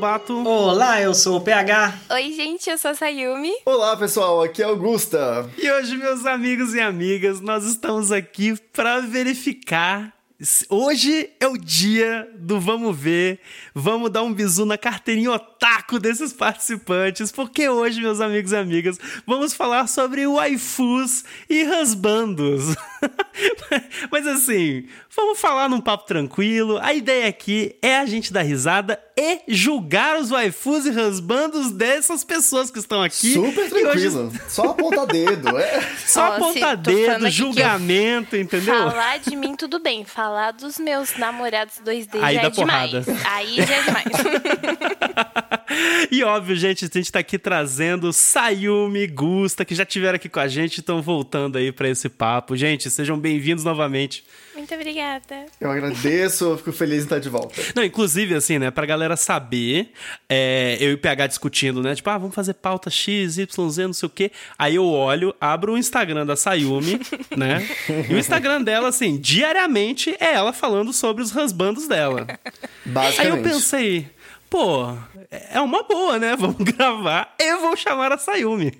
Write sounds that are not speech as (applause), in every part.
Lobato. Olá, eu sou o PH. Oi, gente, eu sou a Sayumi. Olá, pessoal, aqui é Augusta. E hoje, meus amigos e amigas, nós estamos aqui para verificar Hoje é o dia do vamos ver, vamos dar um bisu na carteirinha otaku desses participantes, porque hoje, meus amigos e amigas, vamos falar sobre waifus e husbandos. (laughs) Mas assim, vamos falar num papo tranquilo. A ideia aqui é a gente dar risada e julgar os waifus e husbandos dessas pessoas que estão aqui. Super tranquilo. Hoje... Só aponta dedo. É. (laughs) Só aponta dedo, julgamento, entendeu? Falar de mim tudo bem, falar dos meus namorados 2D Aí já é porrada. demais. Aí já é demais. (laughs) (laughs) e óbvio, gente, a gente tá aqui trazendo Sayumi, Gusta, que já tiveram aqui com a gente e estão voltando aí para esse papo. Gente, sejam bem-vindos novamente. Muito obrigada. Eu agradeço, eu fico feliz em estar de volta. Não, inclusive, assim, né, pra galera saber, é, eu e o PH discutindo, né, tipo, ah, vamos fazer pauta X, Y, Z, não sei o quê. Aí eu olho, abro o Instagram da Sayumi, né, e o Instagram dela, assim, diariamente é ela falando sobre os husbandos dela. Basicamente. Aí eu pensei, pô, é uma boa, né? (laughs) Vamos gravar. Eu vou chamar a Sayumi.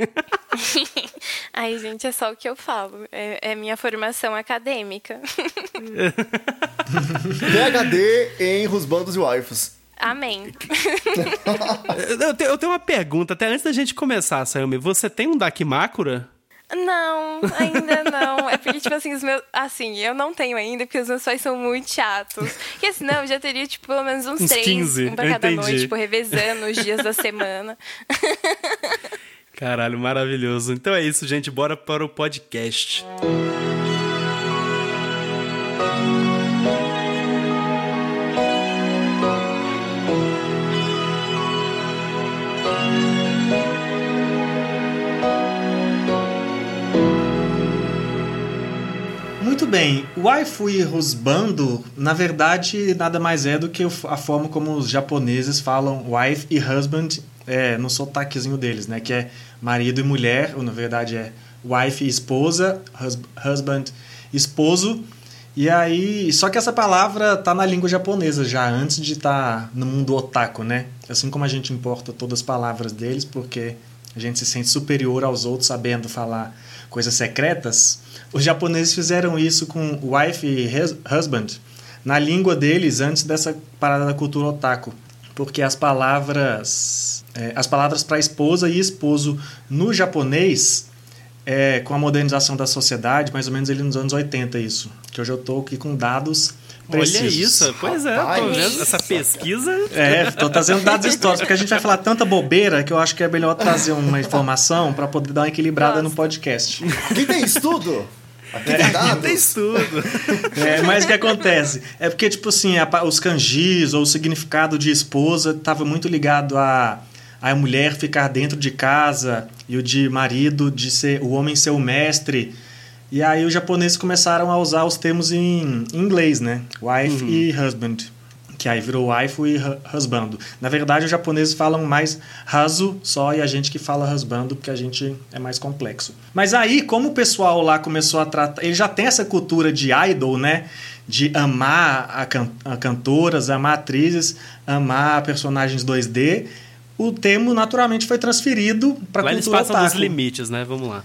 (laughs) Ai, gente, é só o que eu falo. É, é minha formação acadêmica. (laughs) PHD em Rusbandos e Waifus. Amém. eu, tenho, uma pergunta, até antes da gente começar, Sayumi. Você tem um Dakimakura? Não, ainda não. É porque, tipo assim, os meus. Assim, eu não tenho ainda, porque os meus pais são muito chatos. Porque senão eu já teria, tipo, pelo menos uns, uns três. 15, um pra cada entendi. noite, tipo, revezando os dias da semana. (laughs) Caralho, maravilhoso. Então é isso, gente. Bora para o podcast. Música bem, waifu e husbando, na verdade, nada mais é do que a forma como os japoneses falam wife e husband é, no sotaquezinho deles, né? Que é marido e mulher, ou na verdade é wife e esposa, husband, esposo. E aí, só que essa palavra tá na língua japonesa já, antes de estar tá no mundo otaku, né? Assim como a gente importa todas as palavras deles, porque a gente se sente superior aos outros sabendo falar coisas secretas, os japoneses fizeram isso com wife e husband na língua deles antes dessa parada da cultura otaku. Porque as palavras é, as palavras para esposa e esposo no japonês, é, com a modernização da sociedade, mais ou menos ali nos anos 80 isso. Que hoje eu estou aqui com dados precisos. Olha isso, pois é, tô vendo essa pesquisa. É, estou trazendo dados históricos, porque a gente vai falar tanta bobeira que eu acho que é melhor trazer uma informação para poder dar uma equilibrada Nossa. no podcast. Aqui tem estudo? Aqui tem, é, tem estudo. É, mas o que acontece? É porque, tipo assim, a, os kanjis ou o significado de esposa estava muito ligado a a mulher ficar dentro de casa e o de marido de ser o homem ser o mestre. E aí os japoneses começaram a usar os termos em inglês, né? Wife uhum. e husband que aí virou waifu e husbando. Na verdade, os japoneses falam mais raso só e a gente que fala husbando porque a gente é mais complexo. Mas aí, como o pessoal lá começou a tratar, ele já tem essa cultura de idol, né? De amar a, can a cantoras, amar atrizes, amar personagens 2D. O termo naturalmente foi transferido para cultura eles passam otaku. dos limites, né? Vamos lá.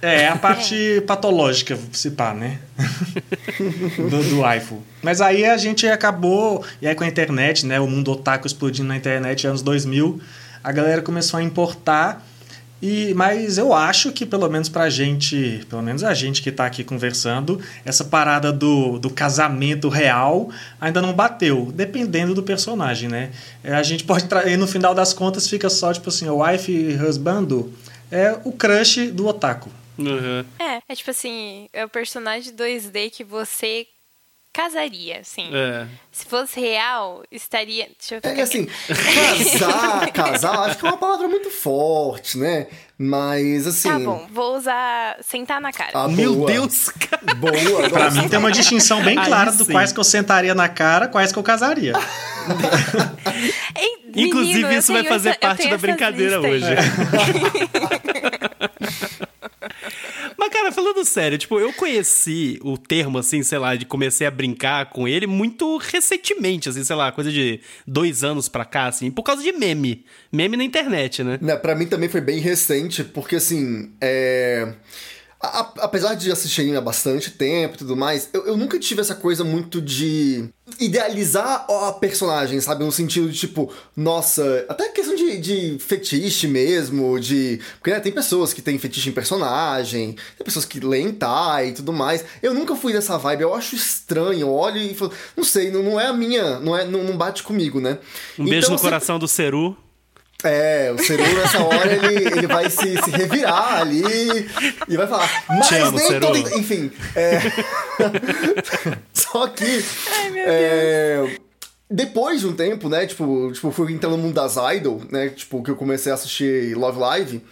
É, a (laughs) parte é. patológica, se pá, né? (laughs) do, do iPhone. Mas aí a gente acabou, e aí com a internet, né? O mundo otaku explodindo na internet, anos 2000, a galera começou a importar. E, mas eu acho que, pelo menos pra gente, pelo menos a gente que tá aqui conversando, essa parada do, do casamento real ainda não bateu, dependendo do personagem, né? A gente pode trazer, no final das contas, fica só tipo assim, o wife e husband é o crush do otaku. Uhum. É, é tipo assim, é o personagem 2D que você casaria, assim. É. Se fosse real, estaria. Deixa eu É assim, casar, (laughs) casar, acho que é uma palavra muito forte, né? Mas assim. Tá bom, vou usar sentar na cara. Ah, Meu Deus, cara. Boa, Pra mim tem uma distinção bem clara do quais que eu sentaria na cara, quais que eu casaria. Ei, Inclusive, menino, isso vai fazer essa, parte da brincadeira hoje. É. (laughs) (laughs) Cara, falando sério, tipo, eu conheci o termo, assim, sei lá, de comecei a brincar com ele muito recentemente, assim, sei lá, coisa de dois anos pra cá, assim, por causa de meme. Meme na internet, né? né pra mim também foi bem recente, porque, assim, é apesar de assistir anime há bastante tempo e tudo mais, eu, eu nunca tive essa coisa muito de idealizar a personagem, sabe? No sentido de, tipo, nossa, até questão de, de fetiche mesmo, de. Porque né, tem pessoas que têm fetiche em personagem, tem pessoas que leem Tai e tudo mais. Eu nunca fui dessa vibe, eu acho estranho, eu olho e falo, não sei, não, não é a minha, não, é, não, não bate comigo, né? Um beijo então, no coração do Seru. É, o Seru nessa hora ele, ele vai se, se revirar ali e vai falar, mas amo, nem todo. Enfim. É... (laughs) Só que. Ai, meu é... Deus. Depois de um tempo, né? Tipo, tipo, fui entrando no mundo das idol, né? Tipo, que eu comecei a assistir Love Live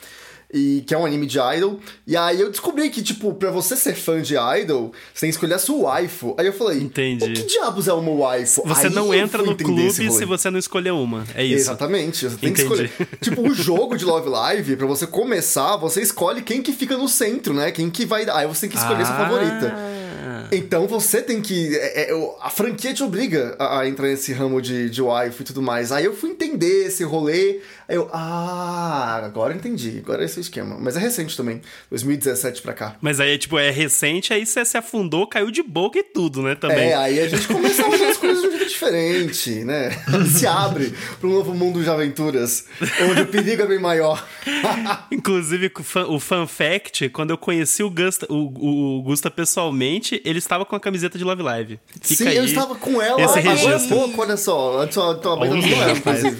e que é um anime de idol. E aí eu descobri que, tipo, pra você ser fã de idol, você tem que escolher a sua waifu. Aí eu falei, Entendi. o que diabos é uma waifu? Você aí não entra no clube se você não escolher uma. É isso. Exatamente. Você tem Entendi. que escolher. tipo, o jogo de Love Live, pra você começar, você escolhe quem que fica no centro, né? Quem que vai. Aí você tem que escolher ah. sua favorita. Então você tem que. É, é, a franquia te obriga a, a, entrar nesse ramo de, de wife e tudo mais. Aí eu fui entender esse rolê. Aí eu. Ah, agora entendi. Agora é esse o esquema. Mas é recente também. 2017 pra cá. Mas aí, tipo, é recente, aí você se afundou, caiu de boca e tudo, né? Também. É, aí a gente começa a ver as coisas de diferente, né? (laughs) se abre para um novo mundo de aventuras, onde o perigo é bem maior. (laughs) Inclusive, o fun fact, quando eu conheci o Gusta, o, o Gusta pessoalmente, ele estava com a camiseta de Love Live. Fica Sim, aí, eu estava com ela esse agora há pouco, olha só. Tô, tô com ela, inclusive.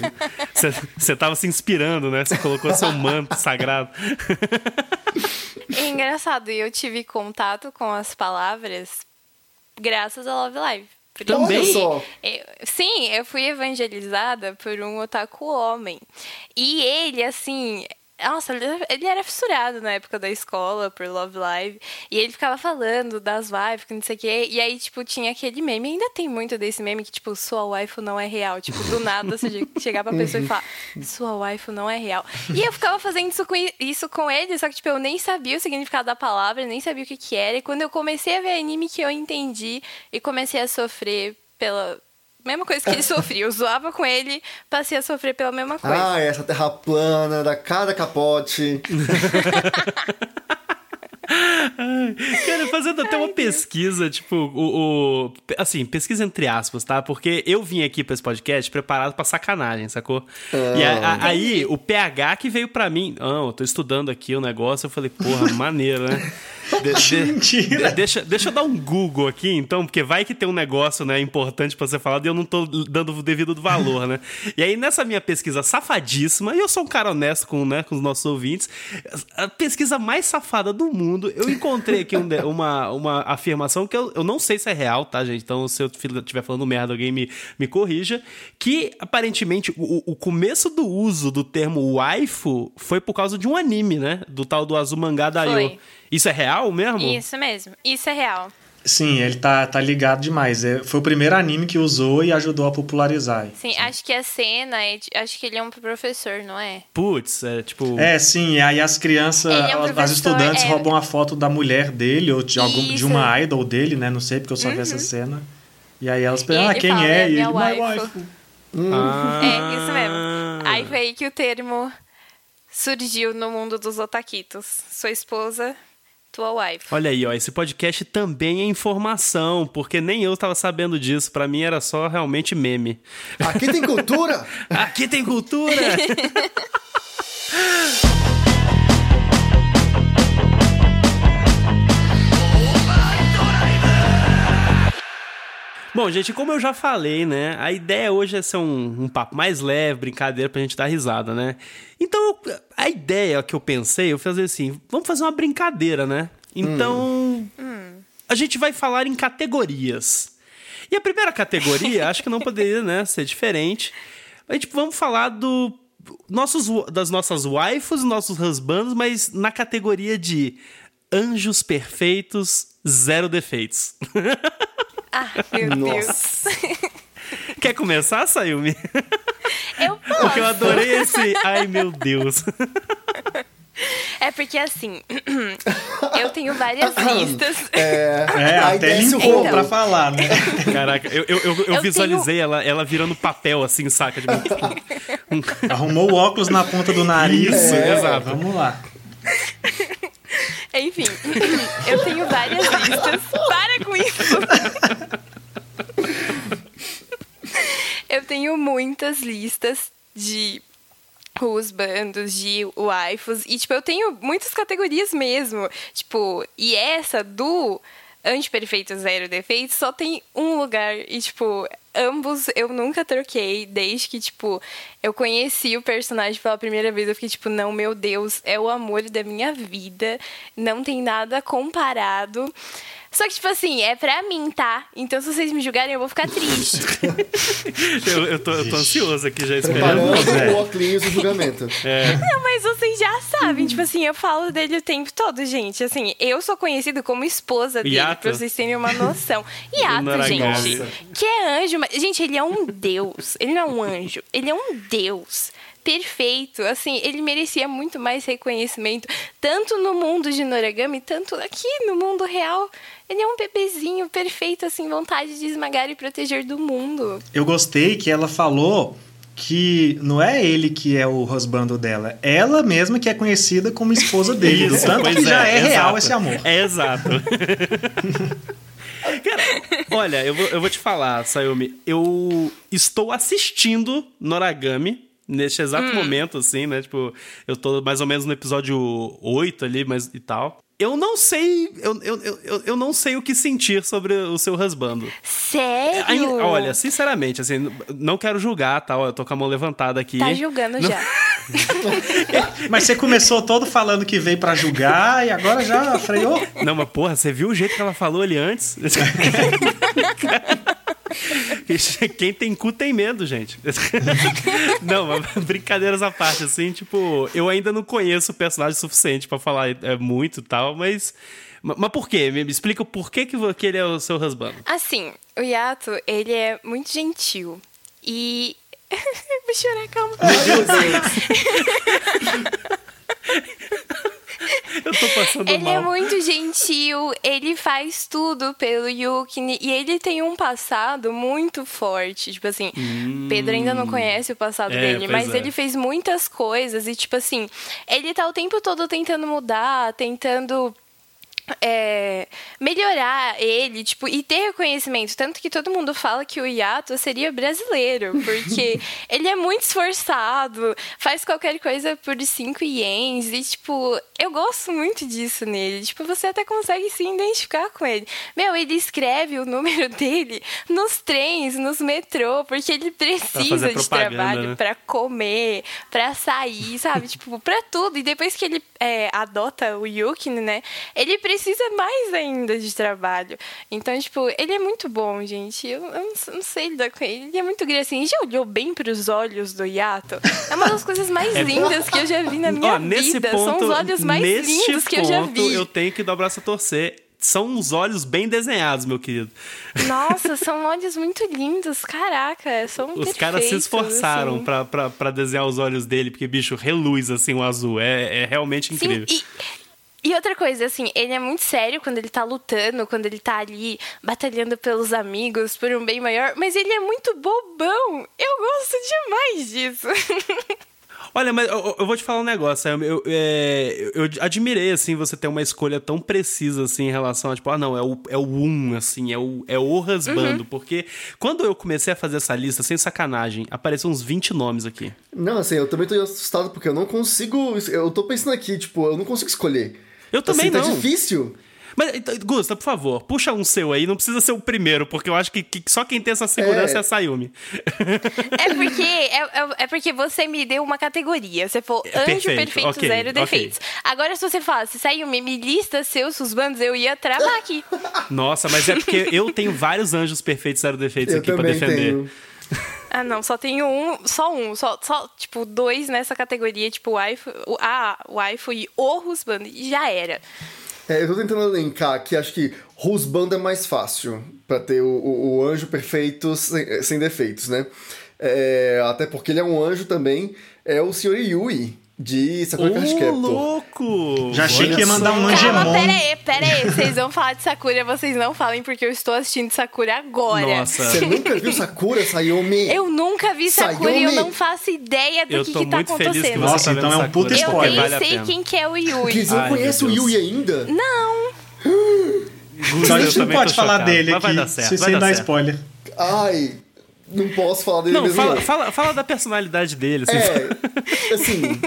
Você estava se inspirando, né? Você colocou seu manto sagrado. (laughs) É engraçado, e eu tive contato com as palavras graças a Love Live. Também? Só. Eu, sim, eu fui evangelizada por um otaku homem. E ele, assim, nossa, ele era fissurado na época da escola por Love Live. E ele ficava falando das wives, que não sei o quê. E aí, tipo, tinha aquele meme. Ainda tem muito desse meme que, tipo, sua waifu não é real. Tipo, do nada você chegar pra pessoa e falar, sua waifu não é real. E eu ficava fazendo isso com, isso com ele, só que, tipo, eu nem sabia o significado da palavra, nem sabia o que que era. E quando eu comecei a ver anime que eu entendi e comecei a sofrer pela mesma coisa que ele sofria. Eu zoava com ele, passei a sofrer pela mesma coisa. Ah, essa terra plana, da cada capote. (laughs) Cara, fazendo até uma pesquisa, tipo, o, o, Assim, pesquisa entre aspas, tá? Porque eu vim aqui pra esse podcast preparado pra sacanagem, sacou? Ah. E a, a, aí, o PH que veio pra mim. Não, eu tô estudando aqui o negócio. Eu falei, porra, (laughs) maneiro, né? De, de, Mentira. De, deixa, deixa eu dar um Google aqui, então, porque vai que tem um negócio, né, importante pra ser falado e eu não tô dando o devido valor, né? E aí, nessa minha pesquisa safadíssima, e eu sou um cara honesto com, né, com os nossos ouvintes, a pesquisa mais safada do mundo, eu encontrei aqui um, (laughs) uma, uma afirmação que eu, eu não sei se é real, tá, gente? Então, se eu estiver falando merda, alguém me, me corrija, que aparentemente o, o começo do uso do termo waifu foi por causa de um anime, né? Do tal do Azumanga Daioh. Isso é real mesmo? Isso mesmo. Isso é real. Sim, ele tá, tá ligado demais. É, foi o primeiro anime que usou e ajudou a popularizar. Sim, sim. acho que a cena, é, acho que ele é um professor, não é? Putz, é tipo. É, sim, aí as crianças, é um as estudantes é... roubam a foto da mulher dele, ou de, algum, de uma idol dele, né? Não sei, porque eu só uhum. vi essa uhum. cena. E aí elas perguntam, ah, quem fala, é? E ele, my wife. Hum. Ah. É, isso mesmo. Aí foi aí que o termo surgiu no mundo dos otaquitos. Sua esposa tua wife. Olha aí, ó, esse podcast também é informação, porque nem eu estava sabendo disso. Para mim era só realmente meme. Aqui tem cultura! Aqui tem cultura! (laughs) Bom, gente, como eu já falei, né? A ideia hoje é ser um, um papo mais leve, brincadeira pra gente dar risada, né? Então, a ideia que eu pensei, eu fazer assim, vamos fazer uma brincadeira, né? Então, hum. a gente vai falar em categorias. E a primeira categoria, (laughs) acho que não poderia, né, ser diferente. A gente vamos falar do nossos das nossas waifus, nossos husbands, mas na categoria de anjos perfeitos, zero defeitos. (laughs) Ah, meu Nossa. Deus. (laughs) Quer começar, Sayumi? Eu posso. (laughs) Porque eu adorei esse. Ai, meu Deus. É porque assim, (clears throat) eu tenho várias listas. É, é até limpou então, pra falar, né? Caraca, eu, eu, eu, eu visualizei tenho... ela, ela virando papel, assim, saca? De... (laughs) Arrumou o óculos na ponta do nariz. Isso, é, exato. Vamos lá. Enfim, (laughs) eu tenho várias listas. Para com isso! eu tenho muitas listas de os bandos de waifus. E, tipo, eu tenho muitas categorias mesmo. Tipo, e essa do Anti-Perfeito Zero Defeito só tem um lugar. E, tipo, ambos eu nunca troquei. Desde que, tipo, eu conheci o personagem pela primeira vez. Eu fiquei, tipo, não, meu Deus, é o amor da minha vida. Não tem nada comparado. Só que, tipo assim, é pra mim, tá? Então, se vocês me julgarem, eu vou ficar triste. (laughs) eu, eu, tô, eu tô ansioso aqui já esperando. Preparando o óculos do (laughs) julgamento. É. Não, mas vocês já sabem. Tipo assim, eu falo dele o tempo todo, gente. Assim, eu sou conhecido como esposa dele, Yato? pra vocês terem uma noção. (laughs) Yato, gente. Que é anjo. Mas, gente, ele é um deus. Ele não é um anjo. Ele é um deus perfeito. Assim, ele merecia muito mais reconhecimento, tanto no mundo de Noragami, tanto aqui no mundo real. Ele é um bebezinho perfeito, assim, vontade de esmagar e proteger do mundo. Eu gostei que ela falou que não é ele que é o husbando dela, ela mesma que é conhecida como esposa dele. (laughs) Isso, tanto que é, já é, é real esse amor. É exato. (laughs) Cara, olha, eu vou, eu vou te falar, Sayumi. Eu estou assistindo Noragami neste exato hum. momento, assim, né? Tipo, eu tô mais ou menos no episódio 8 ali, mas e tal. Eu não sei. Eu, eu, eu, eu não sei o que sentir sobre o seu rasbando. Sério? olha, sinceramente, assim, não quero julgar, tal. Tá? Eu tô com a mão levantada aqui. Tá julgando não... já. (laughs) mas você começou todo falando que veio para julgar e agora já freou? Não, mas porra, você viu o jeito que ela falou ali antes? (laughs) (laughs) Quem tem cu tem medo, gente. (laughs) não, mas (laughs) brincadeiras à parte, assim, tipo, eu ainda não conheço o personagem suficiente para falar é muito e tal, mas. Mas por quê? Me explica por que, que ele é o seu husband. Assim, o Yato, ele é muito gentil. E. Vou chorar, calma. Meu Deus. Eu tô passando ele mal. Ele é muito gentil, ele faz tudo pelo Yuki e ele tem um passado muito forte. Tipo assim, hum, Pedro ainda não conhece o passado é, dele, mas é. ele fez muitas coisas e, tipo assim, ele tá o tempo todo tentando mudar, tentando é, melhorar ele, tipo, e ter reconhecimento. Tanto que todo mundo fala que o Yato seria brasileiro, porque (laughs) ele é muito esforçado, faz qualquer coisa por 5 ienes, e, tipo, eu gosto muito disso nele. Tipo, você até consegue se identificar com ele. Meu, ele escreve o número (laughs) dele nos trens, nos metrô, porque ele precisa de trabalho né? para comer, para sair, sabe? tipo, para tudo. E depois que ele é, adota o Yuki, né? Ele precisa mais ainda de trabalho. Então, tipo, ele é muito bom, gente. Eu, eu não, não, sei lidar com ele. Ele é muito assim. Já olhou bem para os olhos do Yato? É uma das coisas mais (laughs) é lindas que eu já vi na minha Ó, vida. Ponto, São os olhos mais lindos que eu já vi. Eu tenho que dobrar essa torcer são uns olhos bem desenhados, meu querido. Nossa, (laughs) são olhos muito lindos, caraca, são Os caras se esforçaram assim. pra, pra, pra desenhar os olhos dele, porque, bicho, reluz, assim, o azul. É, é realmente incrível. Sim, e, e outra coisa, assim, ele é muito sério quando ele tá lutando, quando ele tá ali batalhando pelos amigos, por um bem maior, mas ele é muito bobão. Eu gosto demais disso. (laughs) Olha, mas eu, eu, vou te falar um negócio. Eu, eu, é, eu, admirei, assim, você ter uma escolha tão precisa, assim, em relação a, tipo, ah, não, é o, é o um, assim, é o, é o rasbando. Uhum. Porque quando eu comecei a fazer essa lista, sem sacanagem, apareceram uns 20 nomes aqui. Não, assim, eu também tô assustado porque eu não consigo. Eu tô pensando aqui, tipo, eu não consigo escolher. Eu também assim, tá não. Tá difícil. Mas, então, Gusta, por favor, puxa um seu aí. Não precisa ser o primeiro, porque eu acho que, que só quem tem essa segurança é, é a Sayumi. É porque, é, é, é, porque você me deu uma categoria. Você falou é, anjo perfeito, perfeito okay, zero defeitos. Okay. Agora, se você falasse, Sayumi, me lista seus bandos, eu ia travar aqui. (laughs) Nossa, mas é porque eu tenho vários anjos perfeitos zero defeitos eu aqui pra defender. Tenho. Ah, não, só tenho um, só um, só, só tipo, dois nessa categoria, tipo, o waifu, ah, o waifu e o husband, e já era. É, eu tô tentando elencar que acho que Husband é mais fácil para ter o, o, o, anjo perfeito sem, sem defeitos, né? É, até porque ele é um anjo também. É o Sr. Yui, de Sakura Card Captor. louco! Já achei Olha que ia mandar um Angemon. Calma, pera aí, pera aí. Vocês vão falar de Sakura, vocês não falem porque eu estou assistindo Sakura agora. Nossa. Você nunca viu Sakura, Sayumi? Eu nunca vi Sakura Sayumi. e eu não faço ideia do eu que, que tá acontecendo. Nossa, então é um puta spoiler. Eu nem vale sei quem que é o Yui. Porque você não conhece o Yui ainda? Não. (gasps) Só a gente não pode falar dele aqui, se sem dar spoiler. Ai, não posso falar dele não, mesmo. Fala, fala, fala, da personalidade dele. Assim. É, (laughs) assim.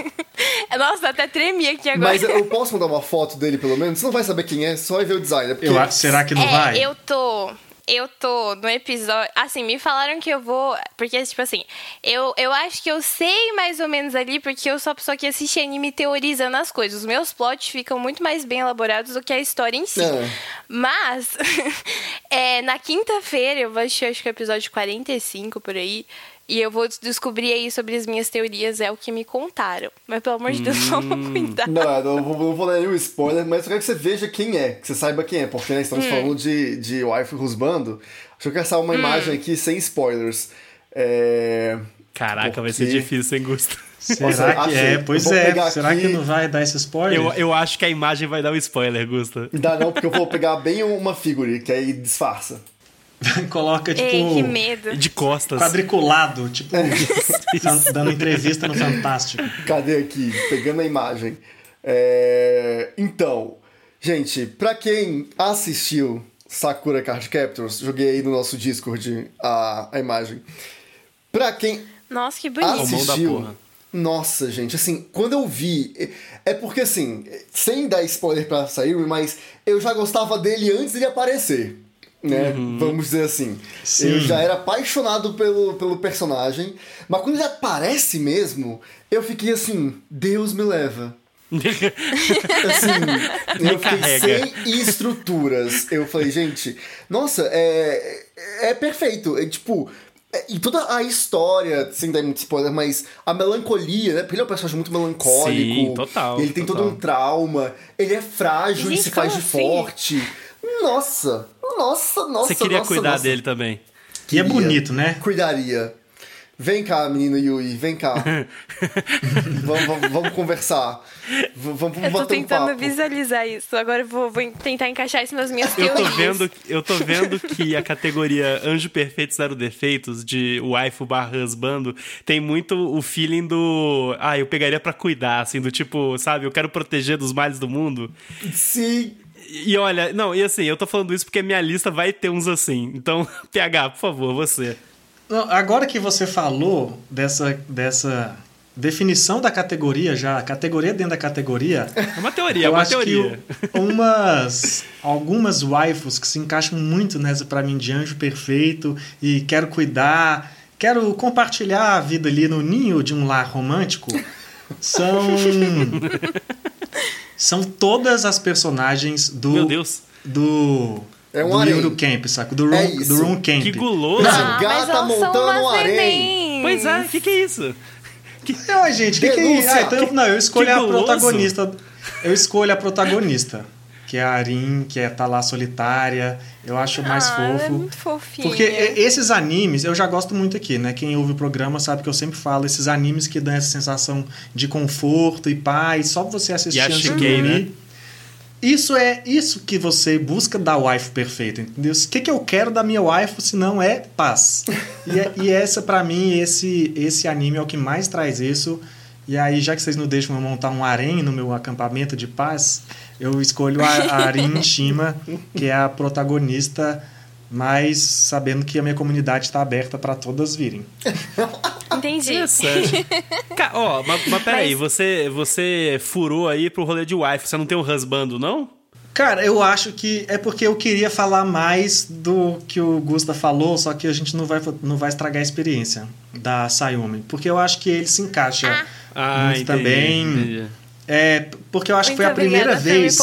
Nossa, até tremi aqui agora. Mas eu posso mandar uma foto dele, pelo menos? Você não vai saber quem é, só vai ver o design. É porque... eu, será que não é, vai? Eu tô eu tô no episódio. Assim, me falaram que eu vou. Porque, tipo assim, eu, eu acho que eu sei mais ou menos ali, porque eu sou a pessoa que assiste anime teorizando as coisas. Os meus plots ficam muito mais bem elaborados do que a história em si. É. Mas, (laughs) é, na quinta-feira, eu vou assistir, acho que o episódio 45 por aí. E eu vou descobrir aí sobre as minhas teorias, é o que me contaram. Mas pelo amor de Deus, hum. toma cuidado. Não, não vou, não vou dar nenhum spoiler, mas eu quero que você veja quem é, que você saiba quem é, porque né, estamos hum. falando de, de Wife Rusbando. Deixa eu caçar uma hum. imagem aqui sem spoilers. É... Caraca, porque... vai ser difícil sem gosto. Será que é? Pois é. Será aqui... que não vai dar esse spoiler? Eu, eu acho que a imagem vai dar um spoiler, Gusta. Dá não, porque eu vou pegar bem uma figure, que aí disfarça. (laughs) Coloca, tipo. Ei, que medo. De costas. Quadriculado, tipo, (laughs) dando entrevista no Fantástico. Cadê aqui? Pegando a imagem. É... Então, gente, pra quem assistiu Sakura Card Captors, joguei aí no nosso Discord a, a imagem. Pra quem. Nossa, que bonito. Assistiu. Nossa, gente, assim, quando eu vi. É porque, assim, sem dar spoiler pra sair, mas eu já gostava dele antes de aparecer né? Uhum. Vamos dizer assim. Sim. Eu já era apaixonado pelo, pelo personagem, mas quando ele aparece mesmo, eu fiquei assim, Deus me leva. (laughs) assim, me eu fiquei carrega. sem estruturas. Eu falei, gente, nossa, é, é perfeito. É tipo, é, e toda a história, sem dar muito spoiler, mas a melancolia, né? Porque ele é um personagem muito melancólico. Sim, total. Ele tem total. todo um trauma. Ele é frágil Gente, e se faz de assim? forte. Nossa, nossa, nossa. Você queria nossa, cuidar nossa. dele também. Que é bonito, né? Cuidaria. Vem cá, menino Yui, vem cá. (laughs) vamos, vamos, vamos, conversar. Vamos, vamos eu tô tentando um visualizar isso. Agora eu vou, vou, tentar encaixar isso nas minhas eu teorias. Tô vendo, eu tô vendo que a categoria Anjo Perfeito Zero Defeitos, de waifu barra husbando, tem muito o feeling do... Ah, eu pegaria para cuidar, assim, do tipo, sabe? Eu quero proteger dos males do mundo. Sim. E olha, não, e assim, eu tô falando isso porque minha lista vai ter uns assim. Então, (laughs) PH, por favor, você. Agora que você falou dessa, dessa definição da categoria já, categoria dentro da categoria. É uma teoria, é uma teoria. Que umas algumas waifus que se encaixam muito nessa para mim de anjo perfeito e quero cuidar, quero compartilhar a vida ali no ninho de um lar romântico. São (laughs) são todas as personagens do. Meu Deus. Do. É um do livro Camp, saco? Do Room, é do room Camp. Que guloso. Não, gata montando um harém. Pois é, o que, que é isso? Que... Não, gente, que, que é isso? Ah, então, eu, não, eu escolho a protagonista. Eu escolho a protagonista que é a Arin, que é tá lá solitária. Eu acho mais ah, fofo. É muito fofinho. Porque esses animes, eu já gosto muito aqui, né? Quem ouve o programa sabe que eu sempre falo, esses animes que dão essa sensação de conforto e paz, só você assistir antes de dormir. Né? Isso é isso que você busca da wife perfeita, entendeu? O que, que eu quero da minha wife se não é paz? e, é, e essa, para mim, esse, esse anime é o que mais traz isso. E aí, já que vocês não deixam eu montar um harém no meu acampamento de paz, eu escolho a, Arin Shima, que é a protagonista, mas sabendo que a minha comunidade está aberta para todas virem. Entendi. Ó, oh, mas, mas peraí, mas... você, você furou aí pro rolê de wife, você não tem um husbando, não? Cara, eu acho que é porque eu queria falar mais do que o Gusta falou, só que a gente não vai, não vai estragar a experiência da Sayumi. Porque eu acho que ele se encaixa ah. Muito ah, entendi, também. Entendi. É, porque eu acho Muito que foi a primeira vez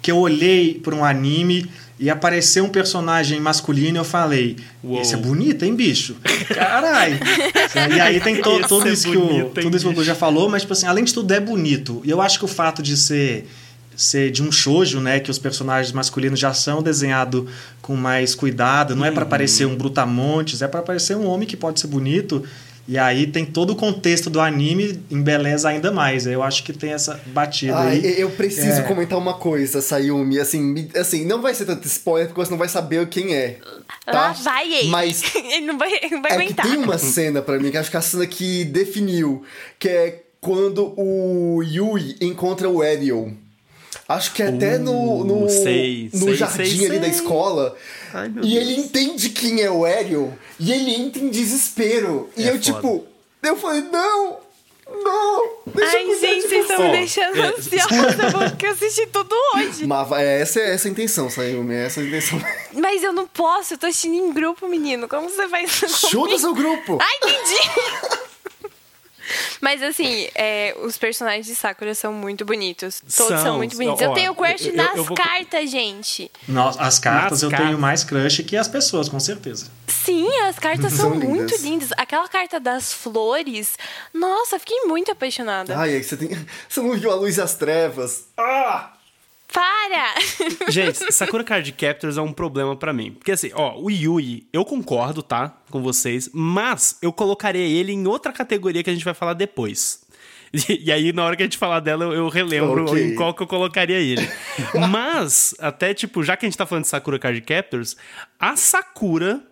que eu olhei para um anime e apareceu um personagem masculino e eu falei, Uou. esse é bonito, hein, bicho? Caralho! (laughs) e aí tem to, tudo, é isso bonito, que o, tudo isso que o já falou, mas, tipo assim, além de tudo, é bonito. E eu acho que o fato de ser ser de um shoujo, né, que os personagens masculinos já são desenhados com mais cuidado, não é para parecer um brutamontes, é para parecer um homem que pode ser bonito E aí tem todo o contexto do anime embeleza ainda mais. Eu acho que tem essa batida Ai, aí. Eu preciso é... comentar uma coisa, Sayumi. Assim, assim, não vai ser tanto spoiler porque você não vai saber quem é. Tá? Lá vai ele. Mas (laughs) ele não vai, não vai é aguentar. Que tem uma cena para mim que acho que é a cena que definiu, que é quando o Yui encontra o Ariel. Acho que é até no, no, sei, no sei, jardim sei, ali da escola. Ai, e Deus. ele entende quem é o Ariel. E ele entra em desespero. E É eu, foda. tipo, eu falei, não! Não! Deixa Ai, eu gente, vocês estão me deixando é- ansiosa (laughs) porque eu assisti tudo hoje. Mas é, essa, é essa a intenção, Sayumi. É essa a intenção. (laughs) Mas eu não posso, eu tô assistindo em grupo, menino. Como você faz isso Chuta comigo? seu grupo! Ai, entendi! (laughs) Mas assim, é, os personagens de Sakura são muito bonitos. Todos são, São. muito bonitos. Ó, eu tenho crush eu- eu- nas eu vou- cartas, gente. Nossa, as cartas Nas eu cartas. tenho mais crush que as pessoas, com certeza. Sim, as cartas São são, muito lindas. lindas. Aquela carta das flores, nossa, fiquei muito apaixonada. Ai, é que você tem. Você não viu a luz e as trevas. Ah! Para! (laughs) Gente, Sakura Card Captors é um problema pra mim. Porque assim, ó, o Yui, eu concordo, tá? Com vocês, mas eu colocaria ele em outra categoria que a gente vai falar depois. (laughs) E, e aí, na hora que a gente falar dela, eu, eu relembro Ok. em qual que eu colocaria ele. (laughs) mas, até tipo, já que a gente tá falando de Sakura Card Captors, a Sakura.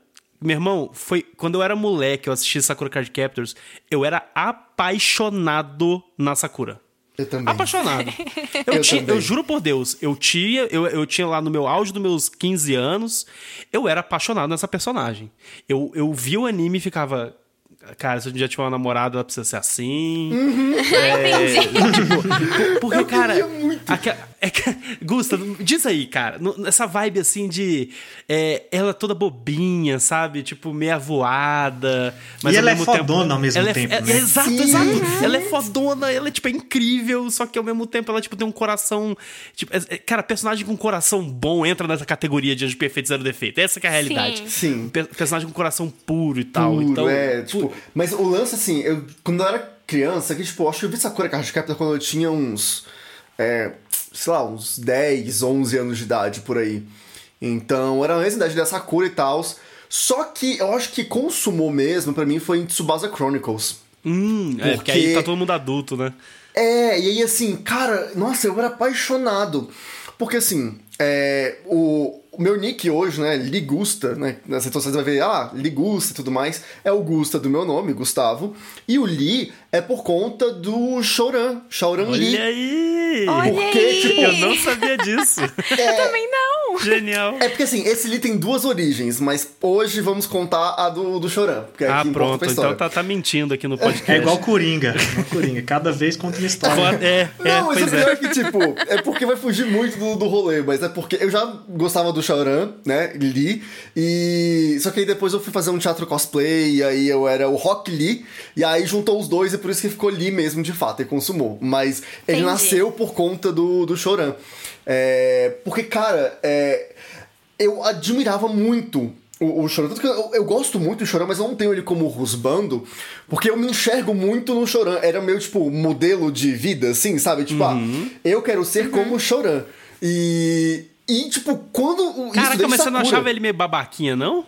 Meu irmão, foi quando eu era moleque, eu assisti Sakura Card Captors, eu era apaixonado na Sakura. Eu também. Apaixonado. (laughs) Eu, Eu tinha- também. eu juro por Deus, eu tinha, eu, eu tinha lá no meu auge dos meus 15 anos, eu era apaixonado nessa personagem. Eu, eu vi o anime e ficava. Cara, se eu um dia tiver uma namorada, ela precisa ser assim. (laughs) É, (laughs) tipo, por- porque, Eu cara. muito. aque- é que- (laughs) Gusta, diz aí, cara. Essa vibe assim de. é, ela toda bobinha, sabe? Tipo, meia voada. Mas E ela é mesmo tempo- fodona ao mesmo ela é- tempo, é- né? Exato, Sim. exato. Ela é fodona, ela é, tipo, é incrível, só que ao mesmo tempo ela, tipo, tem um coração. Tipo, é- é- cara, personagem com coração bom entra nessa categoria de anjo perfeito zero defeito. Essa que é a realidade. Sim. Sim. Pe- personagem com coração puro e tal. Puro, então, é, tipo, mas o lance, assim, eu, quando eu era criança, que, tipo, acho que eu vi Sakura Card Captor quando eu tinha uns, é, sei lá, uns 10, 11 anos de idade, por aí. Então, era a mesma idade da Sakura e tal. Só que eu acho que consumou mesmo, pra mim, foi em Tsubasa Chronicles. Hum, é, porque Porque- aí tá todo mundo adulto, né? É, e aí assim, cara, nossa, eu era apaixonado. Porque assim, é, o, o meu nick hoje, né, Ligusta, né, nas redes sociais você vai ver, ah, Ligusta e tudo mais, é o Gusta do meu nome, Gustavo. E o Li é por conta do Shouran, Shouran Li. Olha aí! Olha Porque, aí! tipo, Eu não sabia disso. Eu também não! Genial. É porque assim, esse Li tem duas origens, mas hoje vamos contar a do, do Shouran. Porque é Ah, pronto. Então tá, tá mentindo aqui no podcast. É igual Coringa. (laughs) igual Coringa. Cada vez conta uma história. É, é, Não, mas o pois pior é. é que, tipo, é porque vai fugir muito do, do rolê, mas é porque eu já gostava do Shaoran, né, Lee, e... Só que aí depois eu fui fazer um teatro cosplay, e aí eu era o Rock Lee, e aí juntou os dois, e por isso que ficou Lee mesmo, de fato, e consumou. Mas ele Entendi. nasceu por conta do, do Shaoran. É, porque, cara, é, eu admirava muito o, o Choran. Tanto que eu, eu gosto muito do Choran, mas eu não tenho ele como rusbando, porque eu me enxergo muito no Choran. Era meu, tipo, modelo de vida, assim, sabe? Tipo, ah, eu quero ser como o Choran. E. E, tipo, quando. Caraca, mas você não Sakura- achava ele meio babaquinha, não?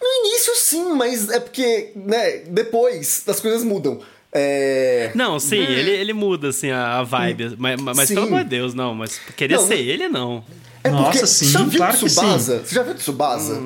No início, sim, mas é porque, né, depois as coisas mudam. É. Não, sim, ele, ele muda, assim, a, a vibe. Mas, mas Hum. Sim. pelo amor de Deus, não. Mas querer Não, ser não- ele, não. É Nossa, porque, sim, já viu claro que Tsubasa? Você já viu Tsubasa?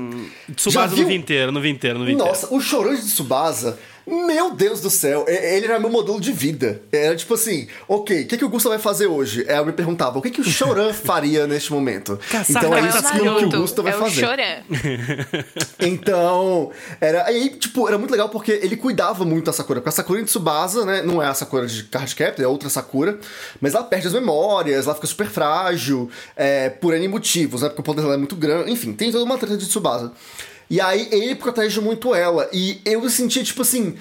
Tsubasa viu? no vi inteiro, no vi inteiro, no vi inteiro. Nossa, o Choran de Tsubasa, meu Deus do céu, e- ele era meu modelo de vida. Era tipo assim, ok, o que, que o Gusta vai fazer hoje? Aí eu me perguntava, o que, que o Choran (laughs) faria neste momento? Caçar então é Não é isso que o Gusta vai é o fazer. Choran. (laughs) Então, era aí, tipo, era muito legal porque ele cuidava muito da Sakura. Porque a Sakura em Tsubasa, né, não é a Sakura de Card Captor, é outra Sakura. Mas ela perde as memórias, ela fica super frágil, é, por N motivos, né? Porque o poder dela é muito grande. Enfim, tem toda uma treta de Tsubasa. E aí ele protege muito ela. E eu senti, tipo assim.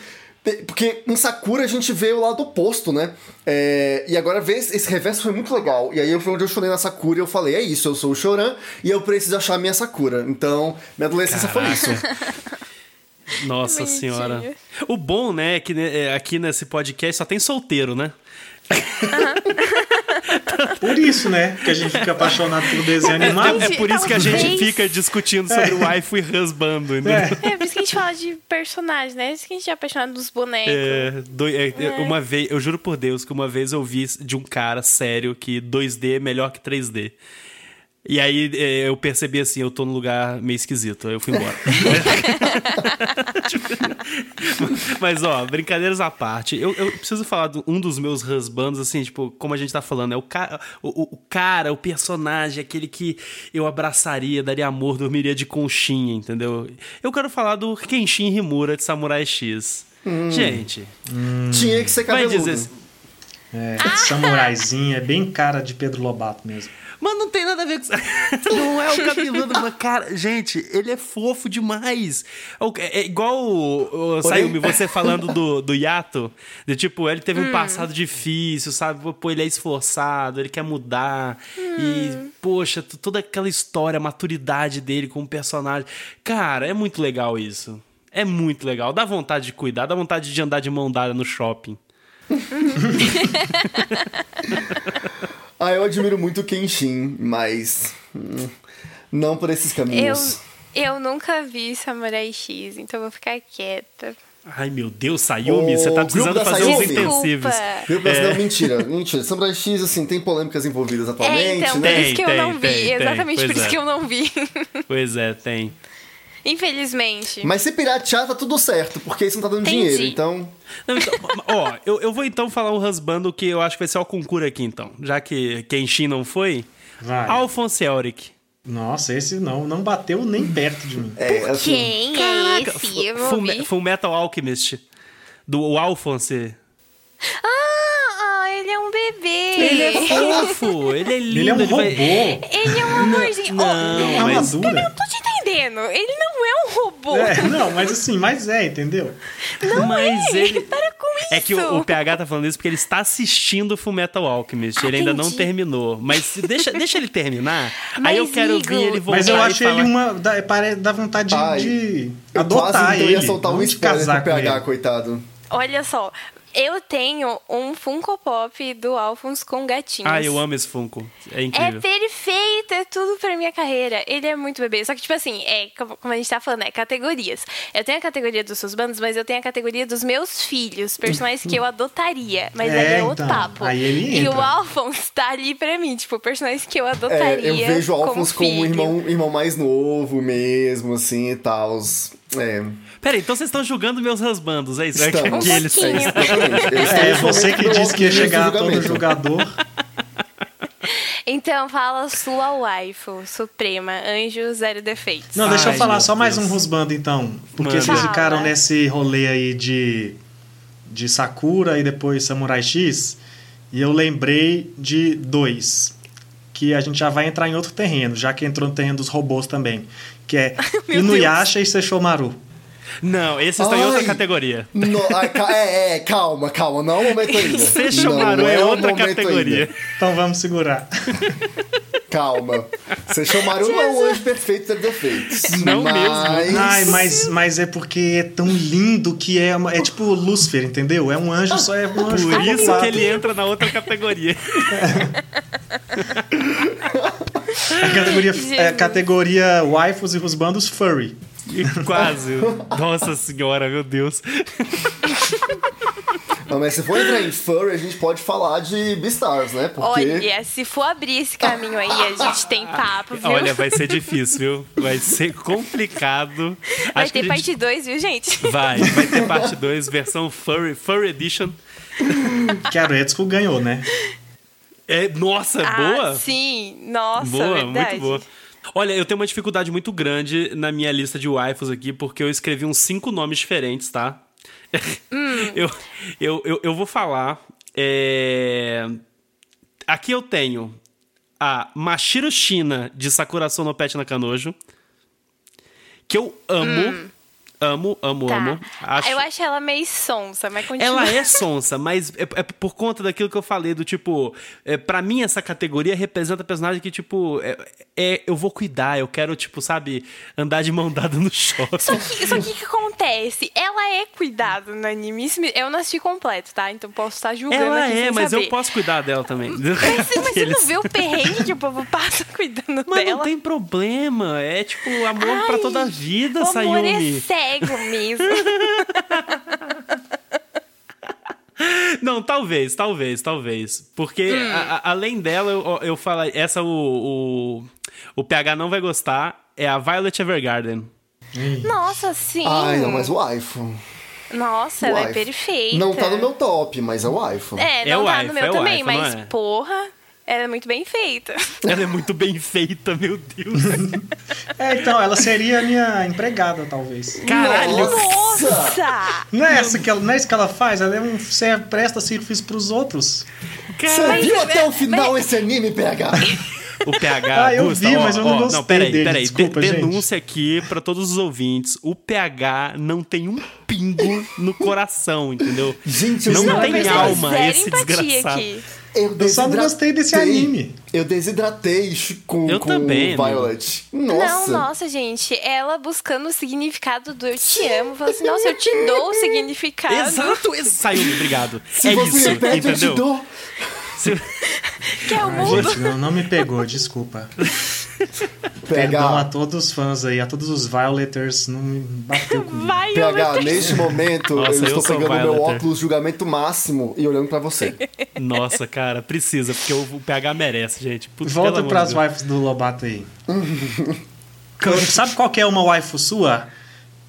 Porque em Sakura a gente vê o lado oposto, né? É, e agora ver esse reverso foi muito legal. E aí foi onde eu chorei na Sakura e eu falei: é isso, eu sou o Choran e eu preciso achar a minha Sakura. Então, minha adolescência foi isso. Nossa Bonitinho. senhora. O bom, né, é que né, é, aqui nesse podcast só tem solteiro, né? Por isso, né? Que a gente fica apaixonado por desenho animado. É, é por isso que a gente fica discutindo sobre o waifu e husbando, entendeu? É. é por isso que a gente fala de personagem, né? É por isso que a gente é apaixonado dos bonecos. É, do, é, é. Uma vez, eu juro por Deus que uma vez eu vi de um cara sério que 2D é melhor que 3D. E aí é, eu percebi assim, eu tô num lugar meio esquisito, aí eu fui embora. (laughs) Mas, ó, brincadeiras à parte, eu, eu preciso falar de um dos meus husbands, assim, tipo, como a gente tá falando, é o, ca o, o, cara, o personagem, aquele que eu abraçaria, daria amor, dormiria de conchinha, entendeu? Eu quero falar do Kenshin Himura de Samurai X. Hum. Gente. Hum. Tinha que ser cabeludo. Vai dizer, assim, é, samuraizinho, é bem cara de Pedro Lobato mesmo. Mas não tem nada a ver com isso. (laughs) Não é o cabeludo, mas, cara, gente, ele é fofo demais. É, é igual o, o Sayumi, você falando do, do Yato. De tipo, ele teve hum. um passado difícil, sabe? Pô, ele é esforçado, ele quer mudar. Hum. E, poxa, toda aquela história, a maturidade dele como personagem. Cara, é muito legal isso. É muito legal. Dá vontade de cuidar, dá vontade de andar de mão dada no shopping. (laughs) ah, eu admiro muito o Kenshin, mas. Hum, não por esses caminhos. Eu, eu nunca vi Samurai X, então vou ficar quieta. Ai, meu Deus, Sayumi, você tá precisando fazer uns intensivos. Grupo é. Não, mentira, mentira. Samurai X, assim, tem polêmicas envolvidas atualmente, é, então, né? Por isso que eu não vi. Tem, Exatamente por isso é. que eu não vi. Pois é, tem. Infelizmente. Mas se piratear, tá tudo certo, porque isso não tá dando Entendi. dinheiro, então. Não, então ó, eu, eu vou então falar um husbando que eu acho que vai ser o concurso aqui, então. Já que Kenshin não foi. Vai. Alphonse Elric. Nossa, esse não, não bateu nem perto de mim. É, assim, Quem é esse? Full, Full Metal Alchemist. Do Alphonse. Ah, ele é um bebê. Ele é (laughs) fofo, ele é lindo. Ele é um ele robô. Vai... Ele é um amorzinho. Não, oh, mas... Eu não tô te entendendo. Ele não é um robô. É, não, mas assim, mas é, entendeu? Não mas é. ele... (laughs) Para com isso. É que o, o, PH tá falando isso porque ele está assistindo Fullmetal Alchemist. Ah, ele ainda não terminou. Mas deixa, deixa ele terminar. Mas, aí eu quero ver ele voltar Mas eu acho ele uma... Dá, dá vontade Ai, de, adotar quase, então, ele. Eu ia soltar um spoiler pro PH, coitado. Olha só, eu tenho um Funko Pop do Alphonse com gatinhos. Ah, eu amo esse Funko. É incrível. É perfeito, é tudo pra minha carreira. Ele é muito bebê. Só que, tipo assim, é como a gente tá falando, é categorias. Eu tenho a categoria dos seus bandos, mas eu tenho a categoria dos meus filhos, personagens que eu adotaria. Mas é, aí é outro então, papo. Aí ele entra. E o Alphonse tá ali pra mim, tipo, personagens que eu adotaria. É, eu vejo o Alphonse como, como um irmão, irmão mais novo mesmo, assim e tal. É. Peraí, então vocês estão julgando meus husbandos, é isso? Estamos. É que eles... É, é você que disse que ia chegar todo jogador. (laughs) Então fala sua waifu suprema, anjo zero defeitos. Não, deixa Ai, eu falar só mais um husbando então. Porque Mano. vocês ficaram nesse rolê aí de, de Sakura e depois Samurai X. E eu lembrei de dois. Que a gente já vai entrar em outro terreno, já que entrou no terreno dos robôs também. Que é (laughs) Inuyasha Deus. e Sesshomaru. Não, esses estão em outra categoria. No, ai, é, é, calma, calma, não é o momento ainda. Sesshomaru é, é outra categoria. Ainda. Então vamos segurar. Calma. Sesshomaru não é o anjo perfeito ter defeitos. Não mas... mesmo. Ai, mas, mas é porque é tão lindo que é, é tipo Lúcifer, entendeu? É um anjo, só é um anjo. Por isso que ele entra na outra categoria. a categoria, é a categoria waifus e rusbandos furry. (laughs) Quase. Nossa senhora, meu Deus. Não, mas se for entrar em furry, a gente pode falar de Beastars, né? Porque... Olha, se for abrir esse caminho aí, a gente tem papo, viu? Olha, vai ser difícil, viu? Vai ser complicado. Vai Acho ter parte 2, viu, gente? Vai, vai ter parte 2, versão Furry, furry Edition. Que a Redsco ganhou, né? É, nossa, ah, boa? Sim, nossa, boa, verdade. muito boa. Olha, eu tenho uma dificuldade muito grande na minha lista de waifus aqui, porque eu escrevi uns cinco nomes diferentes, tá? Hum. (laughs) eu, eu, eu, eu, vou falar. É... Aqui eu tenho a Mashiro Shina de Sakura no Pet Nakanojo, que eu amo. Hum. Amo, amo, tá. amo. Acho... Eu acho ela meio sonsa, mas continua. Ela é (laughs) sonsa, mas é, é, por conta daquilo que eu falei, do tipo, é, para mim essa categoria representa personagem que, tipo, é, é, eu vou cuidar, eu quero, tipo, sabe, andar de mão dada no shopping. Só que, só que o que acontece? Ela é cuidada no anime. Eu não assisti completo, tá? Então posso estar julgando Ela é, mas saber. eu posso cuidar dela também. Mas, mas você não vê o perrengue que o povo passa cuidando mas dela? Mas não tem problema. É, tipo, amor pra toda a vida, o Sayumi. amor é cego mesmo. (laughs) Não, talvez, talvez, talvez. Porque hum. a, a, além dela, eu, eu falo, essa o, o, o PH não vai gostar, é a Violet Evergarden. Nossa, sim. Ai, não, mas o iPhone. Nossa, o ela é perfeita. Não tá no meu top, mas é o iPhone. É, não é tá no meu é também, mas é? porra. Ela é muito bem feita. (laughs) Ela é muito bem feita, meu Deus. é, então, ela seria a minha empregada, talvez. Caralho! Nossa! Não é, essa que ela, não é isso que ela faz? Ela é um, você presta serviço pros outros. Você viu até o final mas... esse anime, PH? (laughs) O PH. Ah, eu Gusta, vi, ó, mas eu não ó, gostei. Não, peraí, dele, peraí. Desculpa, de, denúncia aqui para todos os ouvintes. O PH não tem um pingo no coração, entendeu? Gente, não, não tem alma esse desgraçado. Aqui. Eu, eu só não gostei desse anime. Eu desidratei com, eu com também, Violet. Nossa. Não, nossa, gente. Ela buscando o significado do eu te amo. Falou assim, nossa, eu te dou o significado. Exato, saiu, obrigado. Se é você isso, repete, entendeu? eu te dou. Se... Que é o mundo. Gente, não, não me pegou, desculpa. (laughs) Perdão a todos os fãs aí, a todos os Violeters, não me bateu comigo. PH, neste momento Nossa, eu, eu estou pegando meu óculos julgamento máximo e olhando para você. (laughs) Nossa, cara, precisa, porque o PH merece, gente. Putz, Volta para as waifus do Lobato aí. (laughs) Sabe qual que é uma waifu sua?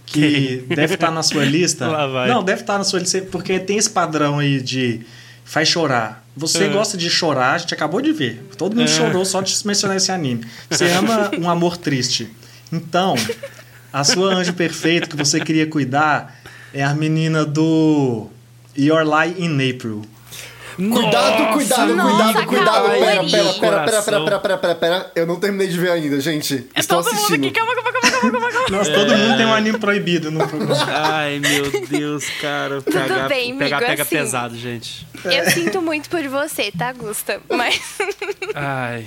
Que deve estar na sua lista? Não, deve estar na sua lista, porque tem esse padrão aí de faz chorar. Você é. gosta de chorar, a gente acabou de ver. Todo mundo é. chorou só de mencionar esse anime. Você ama um amor triste. Então, a sua anjo perfeito que você queria cuidar é a menina do Your Lie in April. Cuidado, cuidado, cuidado, cuidado. Pera, pera, pera, pera, pera, pera, pera, pera, Eu não terminei de ver ainda, gente. É Estou todo assistindo. mundo aqui, calma, nossa, todo mundo tem um anime proibido no programa. (laughs) Ai, meu Deus, cara. Tudo pegar, bem, pegar, amigo, pega assim, pesado, gente. Eu sinto muito por você, tá, Gusta? Mas. (laughs) Ai.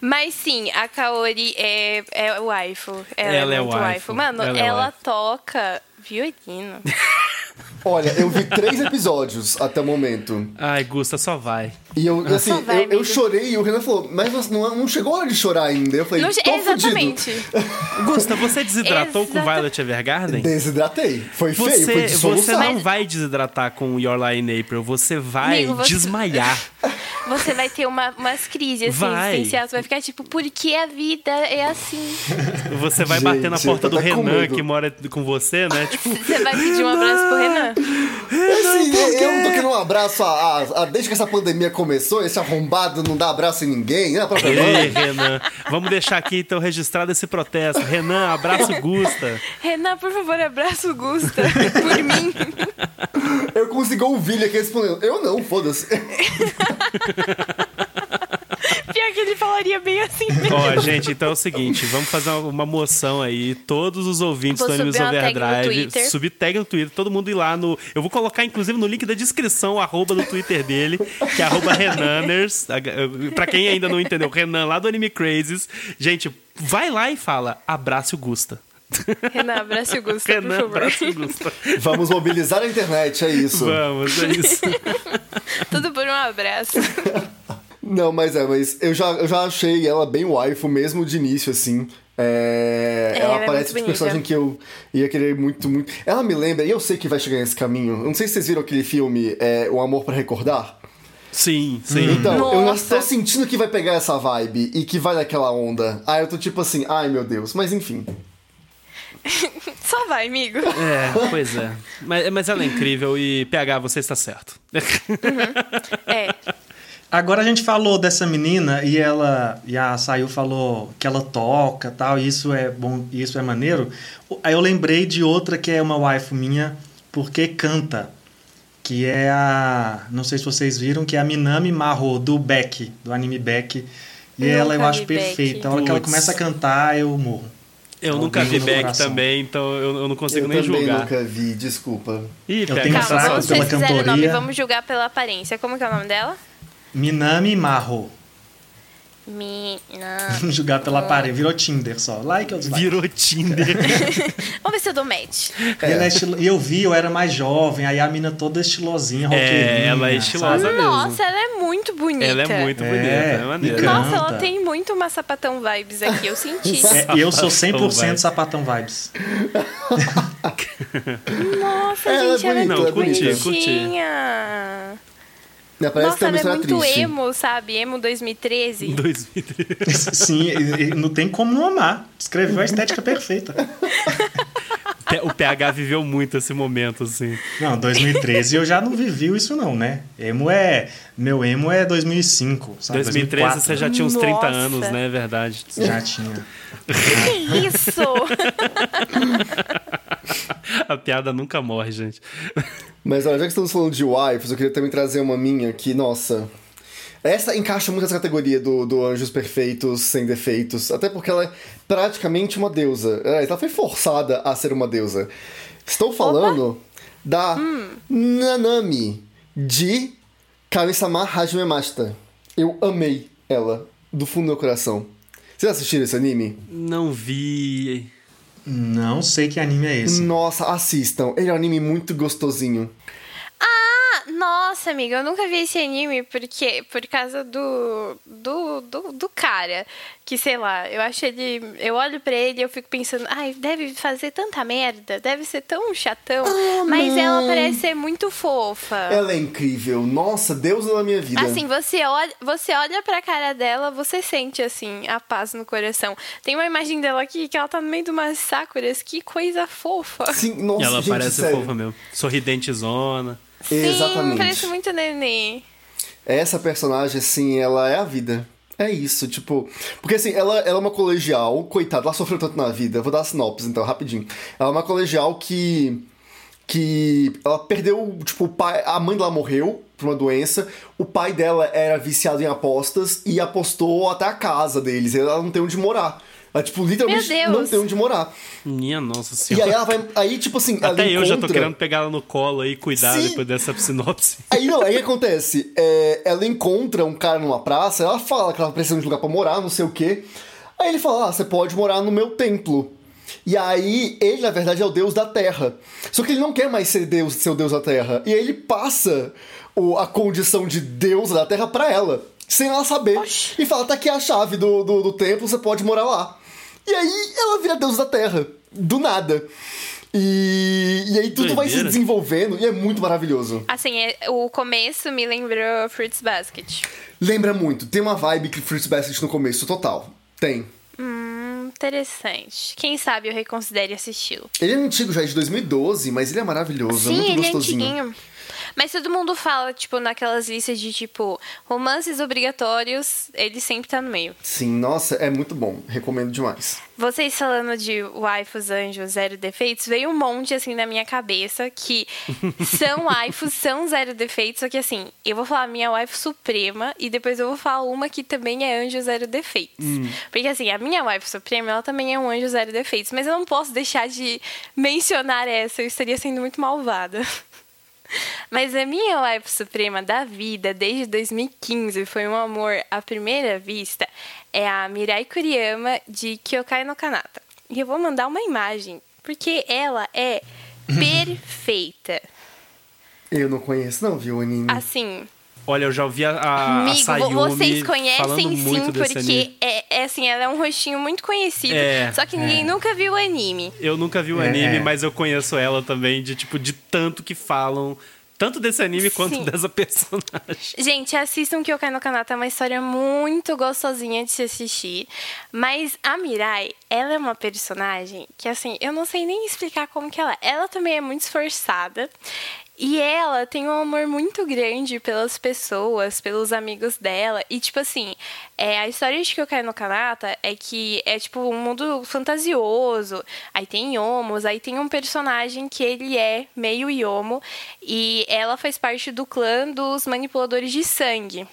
Mas sim, a Kaori é, é o waifu. Ela, ela é, é o waifu. Mano, ela, é ela toca violino. (laughs) Olha, eu vi três episódios até o momento. Ai, Gusta, só vai. E eu, assim, vai, eu, eu, chorei e o Renan falou, mas não, não chegou a hora de chorar ainda. Eu falei, não, tô Exatamente. (laughs) Gusta, você desidratou com Violet Evergarden? Desidratei. Foi você, feio, foi Você não mas... vai desidratar com Your Lie in April, você vai Amigo, você... desmaiar. (laughs) Você vai ter uma, umas crises assim, vai. existenciais. Vai ficar tipo, por que a vida é assim? Você vai Gente, bater na porta do Renan, que mora com você, né? Tipo, você vai pedir um abraço pro Renan? Assim, eu não tô querendo um abraço a, a, a, desde que essa pandemia começou, esse arrombado não dá abraço em ninguém, né? Ei, Renan, vamos deixar aqui então registrado esse protesto. Renan, abraço Gusta. Renan, por favor, abraço Gusta. (laughs) Por mim. Eu consegui ouvir ele aqui respondendo. Eu não, foda-se. (laughs) Pior que ele falaria bem assim mesmo. Ó, gente, então é o seguinte, vamos fazer uma moção aí. Todos os ouvintes vou do Animes Overdrive, subir tag no Twitter, todo mundo ir lá no. Eu vou colocar, inclusive, no link da descrição o arroba do Twitter dele, que é arroba Renaners. Pra quem ainda não entendeu, Renan lá do Anime Crazes. Gente, vai lá e fala: abraço o Gusta. Renan, abraço o Gusta, Renan, por favor. Gusta. Vamos mobilizar a internet, é isso. Vamos, é isso. (laughs) Tudo por um abraço. (laughs) Não, mas é, mas eu já, eu já achei ela bem waifu mesmo de início, assim. É, é, ela é parece tipo personagem que eu ia querer muito, muito. Ela me lembra, e eu sei que vai chegar nesse caminho. Eu não sei se vocês viram aquele filme, é, O Amor para Recordar. Sim, sim. Então, Nossa. eu já tô sentindo que vai pegar essa vibe e que vai daquela onda. Aí eu tô tipo assim, ai meu Deus, mas enfim. (laughs) Só vai, amigo. É, pois é. Mas, mas ela é incrível e PH, você está certo. Uhum. É. Agora a gente falou dessa menina e ela e a Sayu falou que ela toca tal, e isso é bom, isso é maneiro. Aí eu lembrei de outra que é uma wife minha porque canta, que é a, não sei se vocês viram, que é a Minami Maho do Beck, do anime Beck. E ela eu acho perfeita. A hora que ela começa a cantar, eu morro. Eu nunca vi Beck também, então eu, eu não consigo eu nem julgar. Eu também nunca vi, desculpa. Ih, eu tenho Calma, vamos pela cantoria. Nome, vamos julgar pela aparência. Como que é o nome dela? Minami Marro. Mina. (laughs) Jogar pela parede. Virou Tinder só. Like ou dislike? Virou Tinder. (laughs) Vamos ver se eu dou match. É. é e eu vi, eu era mais jovem, aí a mina toda estilosinha, É, ela é estilosa sabe? mesmo. Nossa, ela é muito bonita. Ela é muito é, bonita, é maneira. Nossa, ela tem muito uma sapatão vibes aqui, eu senti. É, eu sou 100% sapatão vibes. Nossa, ela gente, é ela é Não, curti, curti. Parece Nossa, ela é muito triste. emo, sabe? Emo 2013. 2013. (laughs) Sim, não tem como não amar. Escreveu a estética (laughs) perfeita. O PH viveu muito esse momento, assim. Não, 2013 eu já não vivi isso não, né? Emo é... Meu emo é 2005, sabe? 2013 2004. você já tinha uns Nossa. 30 anos, né? É verdade. Já tinha. (laughs) Que isso? A piada nunca morre, gente. Mas olha, já que estamos falando de wives, eu queria também trazer uma minha que, nossa. Essa encaixa muito nessa categoria do, do Anjos Perfeitos Sem Defeitos, até porque ela é praticamente uma deusa. É, ela foi forçada a ser uma deusa. Estou falando Opa. da hum. Nanami, de Kami-sama Hajime Mashita. Eu amei ela, do fundo do meu coração. Vocês assistiram esse anime? Não vi. Não sei que anime é esse. Nossa, assistam. Ele é um anime muito gostosinho. Nossa, amiga, eu nunca vi esse anime porque por causa do do, do, do cara. Que sei lá, eu acho ele. Eu olho pra ele e eu fico pensando, ai, deve fazer tanta merda, deve ser tão chatão. Ah, mas não. ela parece ser muito fofa. Ela é incrível. Nossa, Deus na minha vida. Assim, você olha, você olha pra cara dela, você sente, assim, a paz no coração. Tem uma imagem dela aqui que ela tá no meio de umas sakuras, que coisa fofa. Sim, nossa, ela gente, parece sério. fofa mesmo. Sorridente zona. Sim, Exatamente. parece muito neném. Essa personagem, assim, ela é a vida. É isso, tipo. Porque assim, ela, ela é uma colegial, coitada, ela sofreu tanto na vida. Vou dar a sinopse então, rapidinho. Ela é uma colegial que. que. Ela perdeu, tipo, o pai. A mãe dela morreu por uma doença. O pai dela era viciado em apostas e apostou até a casa deles. Ela não tem onde morar. Ela, tipo, literalmente não tem onde morar. Minha nossa senhora. E aí ela vai. Aí, tipo assim. Até eu encontra... já tô querendo pegar ela no colo aí e cuidar Sim. depois dessa sinopse. Aí não, aí o que acontece? É, ela encontra um cara numa praça, ela fala que ela precisa de um lugar pra morar, não sei o quê. Aí ele fala: Ah, você pode morar no meu templo. E aí, ele, na verdade, é o deus da terra. Só que ele não quer mais ser deus, ser o deus da terra. E aí ele passa o, a condição de deus da terra pra ela. Sem ela saber. Oxi. E fala, tá aqui a chave do, do, do templo, você pode morar lá. E aí ela vira deus da terra. Do nada. E, e aí tudo Doideira. vai se desenvolvendo e é muito maravilhoso. Assim, é, o começo me lembrou Fruits Basket. Lembra muito. Tem uma vibe que Fruits Basket no começo, total. Tem. Hum, interessante. Quem sabe eu reconsidere assisti-lo. Ele é antigo, já é de 2012, mas ele é maravilhoso. Sim, é muito ele gostosinho. É antiguinho. Mas todo mundo fala, tipo, naquelas listas de, tipo, romances obrigatórios, ele sempre tá no meio. Sim, nossa, é muito bom. Recomendo demais. Vocês falando de waifus, anjos, zero defeitos, veio um monte, assim, na minha cabeça que (laughs) são waifus, são zero defeitos, só que, assim, eu vou falar minha waifu suprema e depois eu vou falar uma que também é anjo zero defeitos. Hum. Porque, assim, a minha waifu suprema, ela também é um anjo zero defeitos, mas eu não posso deixar de mencionar essa, eu estaria sendo muito malvada. Mas a minha wife suprema da vida, desde 2015, foi um amor à primeira vista, é a Mirai Kuriyama de Kyokai no Kanata. E eu vou mandar uma imagem, porque ela é perfeita. Eu não conheço, não, viu, anime? Assim, Olha, eu já ouvi a, a, Amigo, a Sayumi vocês conhecem sim, porque é, é, assim, ela é um rostinho muito conhecido. É, só que ninguém é. nunca viu o anime. Eu nunca vi o é, anime, é. mas eu conheço ela também, de tipo, de tanto que falam. Tanto desse anime Sim. quanto dessa (laughs) personagem. Gente, assistam que eu caio no canal, tá uma história muito gostosinha de se assistir. Mas a Mirai, ela é uma personagem que, assim, eu não sei nem explicar como que ela é. Ela também é muito esforçada. E ela tem um amor muito grande pelas pessoas, pelos amigos dela. E, tipo assim, é, a história de que eu caio no Kanata é que é, tipo, um mundo fantasioso. Aí tem homos, aí tem um personagem que ele é meio yomo. E ela faz parte do clã dos manipuladores de sangue.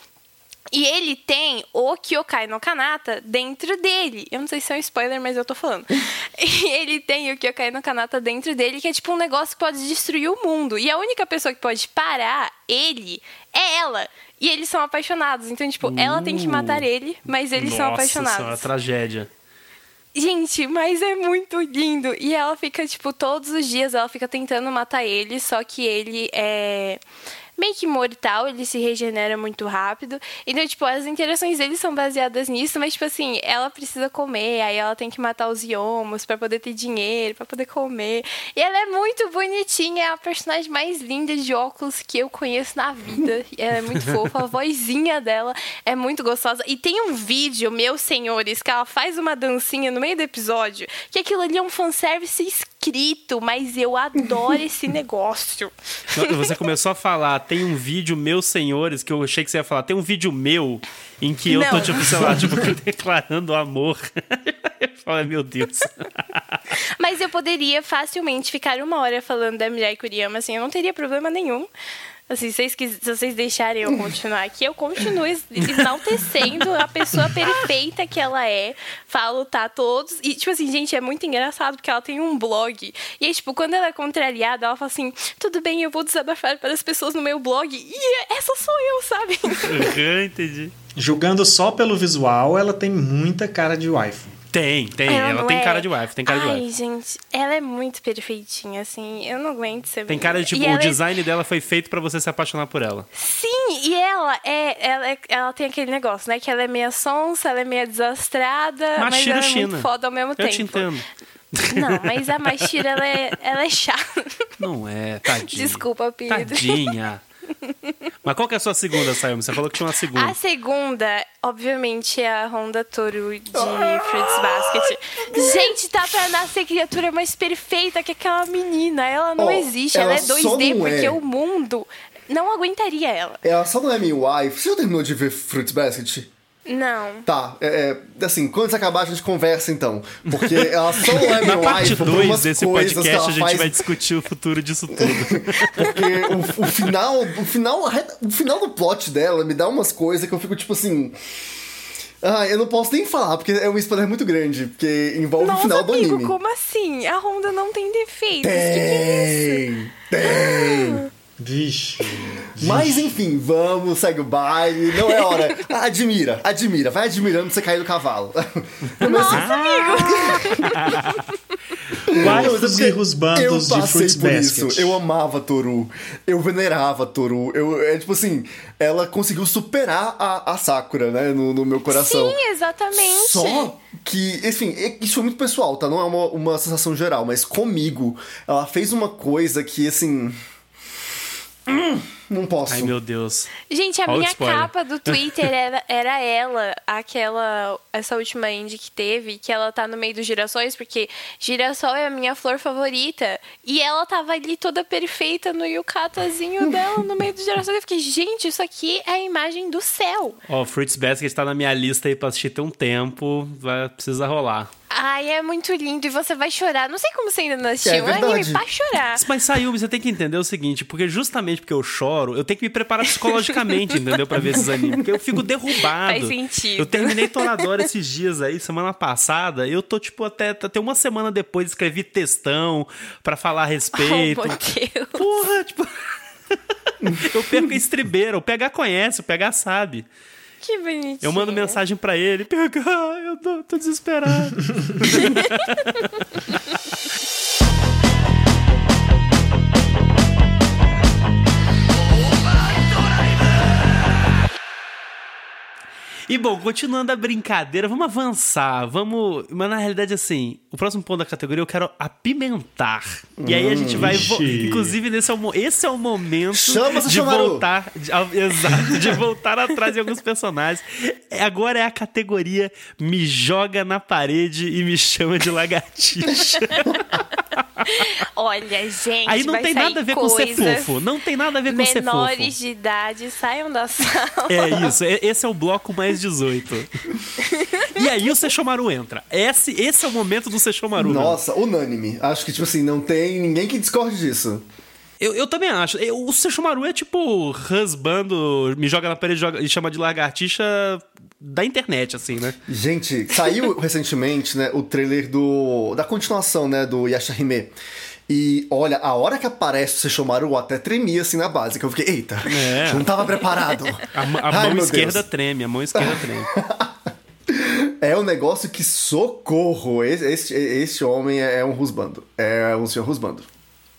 E ele tem o Kyokai no Kanata dentro dele. Eu não sei se é um spoiler, mas eu tô falando. (laughs) e ele tem o Kyokai no Kanata dentro dele, que é tipo um negócio que pode destruir o mundo. E a única pessoa que pode parar ele é ela. E eles são apaixonados. Então, tipo, uh, ela tem que matar uh. ele, mas eles nossa, são apaixonados. Nossa, é uma tragédia. Gente, mas é muito lindo. E ela fica, tipo, todos os dias ela fica tentando matar ele, só que ele é meio que mortal, ele se regenera muito rápido. Então, tipo, as interações dele são baseadas nisso, mas, tipo assim, ela precisa comer, aí ela tem que matar os iomos para poder ter dinheiro, para poder comer. E ela é muito bonitinha, é a personagem mais linda de óculos que eu conheço na vida. (laughs) Ela é muito fofa, a vozinha dela é muito gostosa. E tem um vídeo, meus senhores, que ela faz uma dancinha no meio do episódio, que aquilo ali é um fanservice escrito, mas eu adoro (laughs) esse negócio. Você começou a falar tem um vídeo, meus senhores, que eu achei que você ia falar. Tem um vídeo meu em que eu Não. tô, tipo, sei lá, tipo, (laughs) declarando amor. (laughs) eu falo, meu Deus. Mas eu poderia facilmente ficar uma hora falando da Mirai Kuriyama, assim, eu não teria problema nenhum. Assim, se vocês, se vocês deixarem eu continuar aqui, eu continuo enaltecendo a pessoa perfeita que ela é. Falo, tá, todos. E, tipo assim, gente, é muito engraçado porque ela tem um blog. E aí, tipo, quando ela é contrariada, ela fala assim: tudo bem, eu vou desabafar para as pessoas no meu blog. E essa sou eu, sabe? (laughs) Entendi. Julgando só pelo visual, ela tem muita cara de wife. Tem, tem. Ela, ela tem é... cara de wife, tem cara Ai, de wife. gente, ela é muito perfeitinha, assim. Eu não aguento ser Tem cara de, tipo, e o é design é... dela foi feito para você se apaixonar por ela. Sim, e ela é, ela é, ela tem aquele negócio, né? Que ela é meia sonsa, ela é meia desastrada, Machira mas ela é muito foda ao mesmo eu tempo. Eu te entendo. Não, mas a Machira, ela é, ela é chata. Não é, tadinha. Desculpa, Pedro. Tadinha. (laughs) Mas qual que é a sua segunda, Sayumi? Você falou que tinha uma segunda. A segunda, obviamente, é a Honda Toru de Fruits Basket. Gente, tá pra nascer criatura mais perfeita que aquela menina. Ela não oh, existe, ela, ela é 2D, porque é. o mundo não aguentaria ela. Ela só não é minha wife. Você já terminou de ver Fruits Basket? Não. Tá, é, é, assim, quando você acabar a gente conversa então. Porque ela só é (laughs) Na parte 2 desse podcast a gente faz... vai discutir o futuro disso tudo. (laughs) porque o, o, final, o final, o final do plot dela me dá umas coisas que eu fico tipo assim. Ah, eu não posso nem falar, porque é um spoiler muito grande, porque envolve Nossa, o final do amigo, anime. como assim? A Honda não tem defeitos. Tem, que que é isso? tem. (gasps) (laughs) Vixe, vixe. Mas enfim, vamos, segue o baile. Não é hora. (laughs) Admira, admira. Vai admirando você cair do cavalo. (laughs) Nossa, amigo! (laughs) Quais os erros bandos de Fruits Basket? Isso. Eu amava Toru. Eu venerava Toru. Eu, é tipo assim, ela conseguiu superar a, a Sakura, né? No, no meu coração. Sim, exatamente. Só que, enfim, isso é muito pessoal, tá? Não é uma, uma sensação geral, mas comigo, ela fez uma coisa que, assim Hum, (clears throat) não posso. Ai, meu Deus. Gente, a Olha minha capa do Twitter (laughs) era, era ela, aquela, essa última indie que teve, que ela tá no meio dos girassóis, porque girassol é a minha flor favorita. E ela tava ali toda perfeita no yukatazinho (laughs) dela, no meio dos girassóis. Eu fiquei, gente, isso aqui é a imagem do céu. Ó, oh, Fruits Basket tá na minha lista aí pra assistir tem um tempo, vai precisar rolar. Ai, é muito lindo e você vai chorar. Não sei como você ainda não assistiu. É, é um anime pra chorar. Mas saiu, você tem que entender o seguinte, porque justamente porque eu choro, eu tenho que me preparar psicologicamente, (laughs) entendeu? Pra ver esses animes. Porque eu fico derrubado. Faz sentido. Eu terminei Toradora esses dias aí, semana passada. Eu tô, tipo, até, até uma semana depois escrevi textão pra falar a respeito. Oh, meu Deus. Porra, tipo. (laughs) eu perco a estribeira. O PH conhece, o PH sabe. Que bonitinho. Eu mando mensagem para ele, PH, eu tô, tô desesperado. (laughs) E bom, continuando a brincadeira, vamos avançar, vamos. Mas na realidade, assim, o próximo ponto da categoria eu quero apimentar. E aí a gente vai. Inclusive, nesse é o, esse é o momento Chama de voltar. De, (laughs) exato, de voltar atrás de alguns personagens. É, agora é a categoria Me Joga na Parede e Me Chama de Lagartixa. (laughs) Olha, gente. Aí não tem nada a ver com ser fofo. Não tem nada a ver com ser fofo. Menores de idade saiam da sala. É isso. Esse é o bloco mais 18. e aí o Sechomaru entra. Esse, esse é o momento do Sechomaru. Nossa, unânime. Acho que, tipo assim, não tem ninguém que discorde disso. Eu, eu também acho. Eu, o Sesshomaru é tipo husbando, me joga na parede joga, e chama de lagartixa da internet, assim, né? Gente, saiu (laughs) recentemente, né, o trailer do da continuação, né, do Yashahime. E olha, a hora que aparece o Sesshomaru, eu até tremia assim na base, que eu fiquei, eita, é. não tava preparado. (laughs) A, a Ai, mão esquerda Deus. treme, a mão esquerda treme. (laughs) É um negócio que socorro. Esse, esse, esse homem é um rusbando. É um senhor rusbando.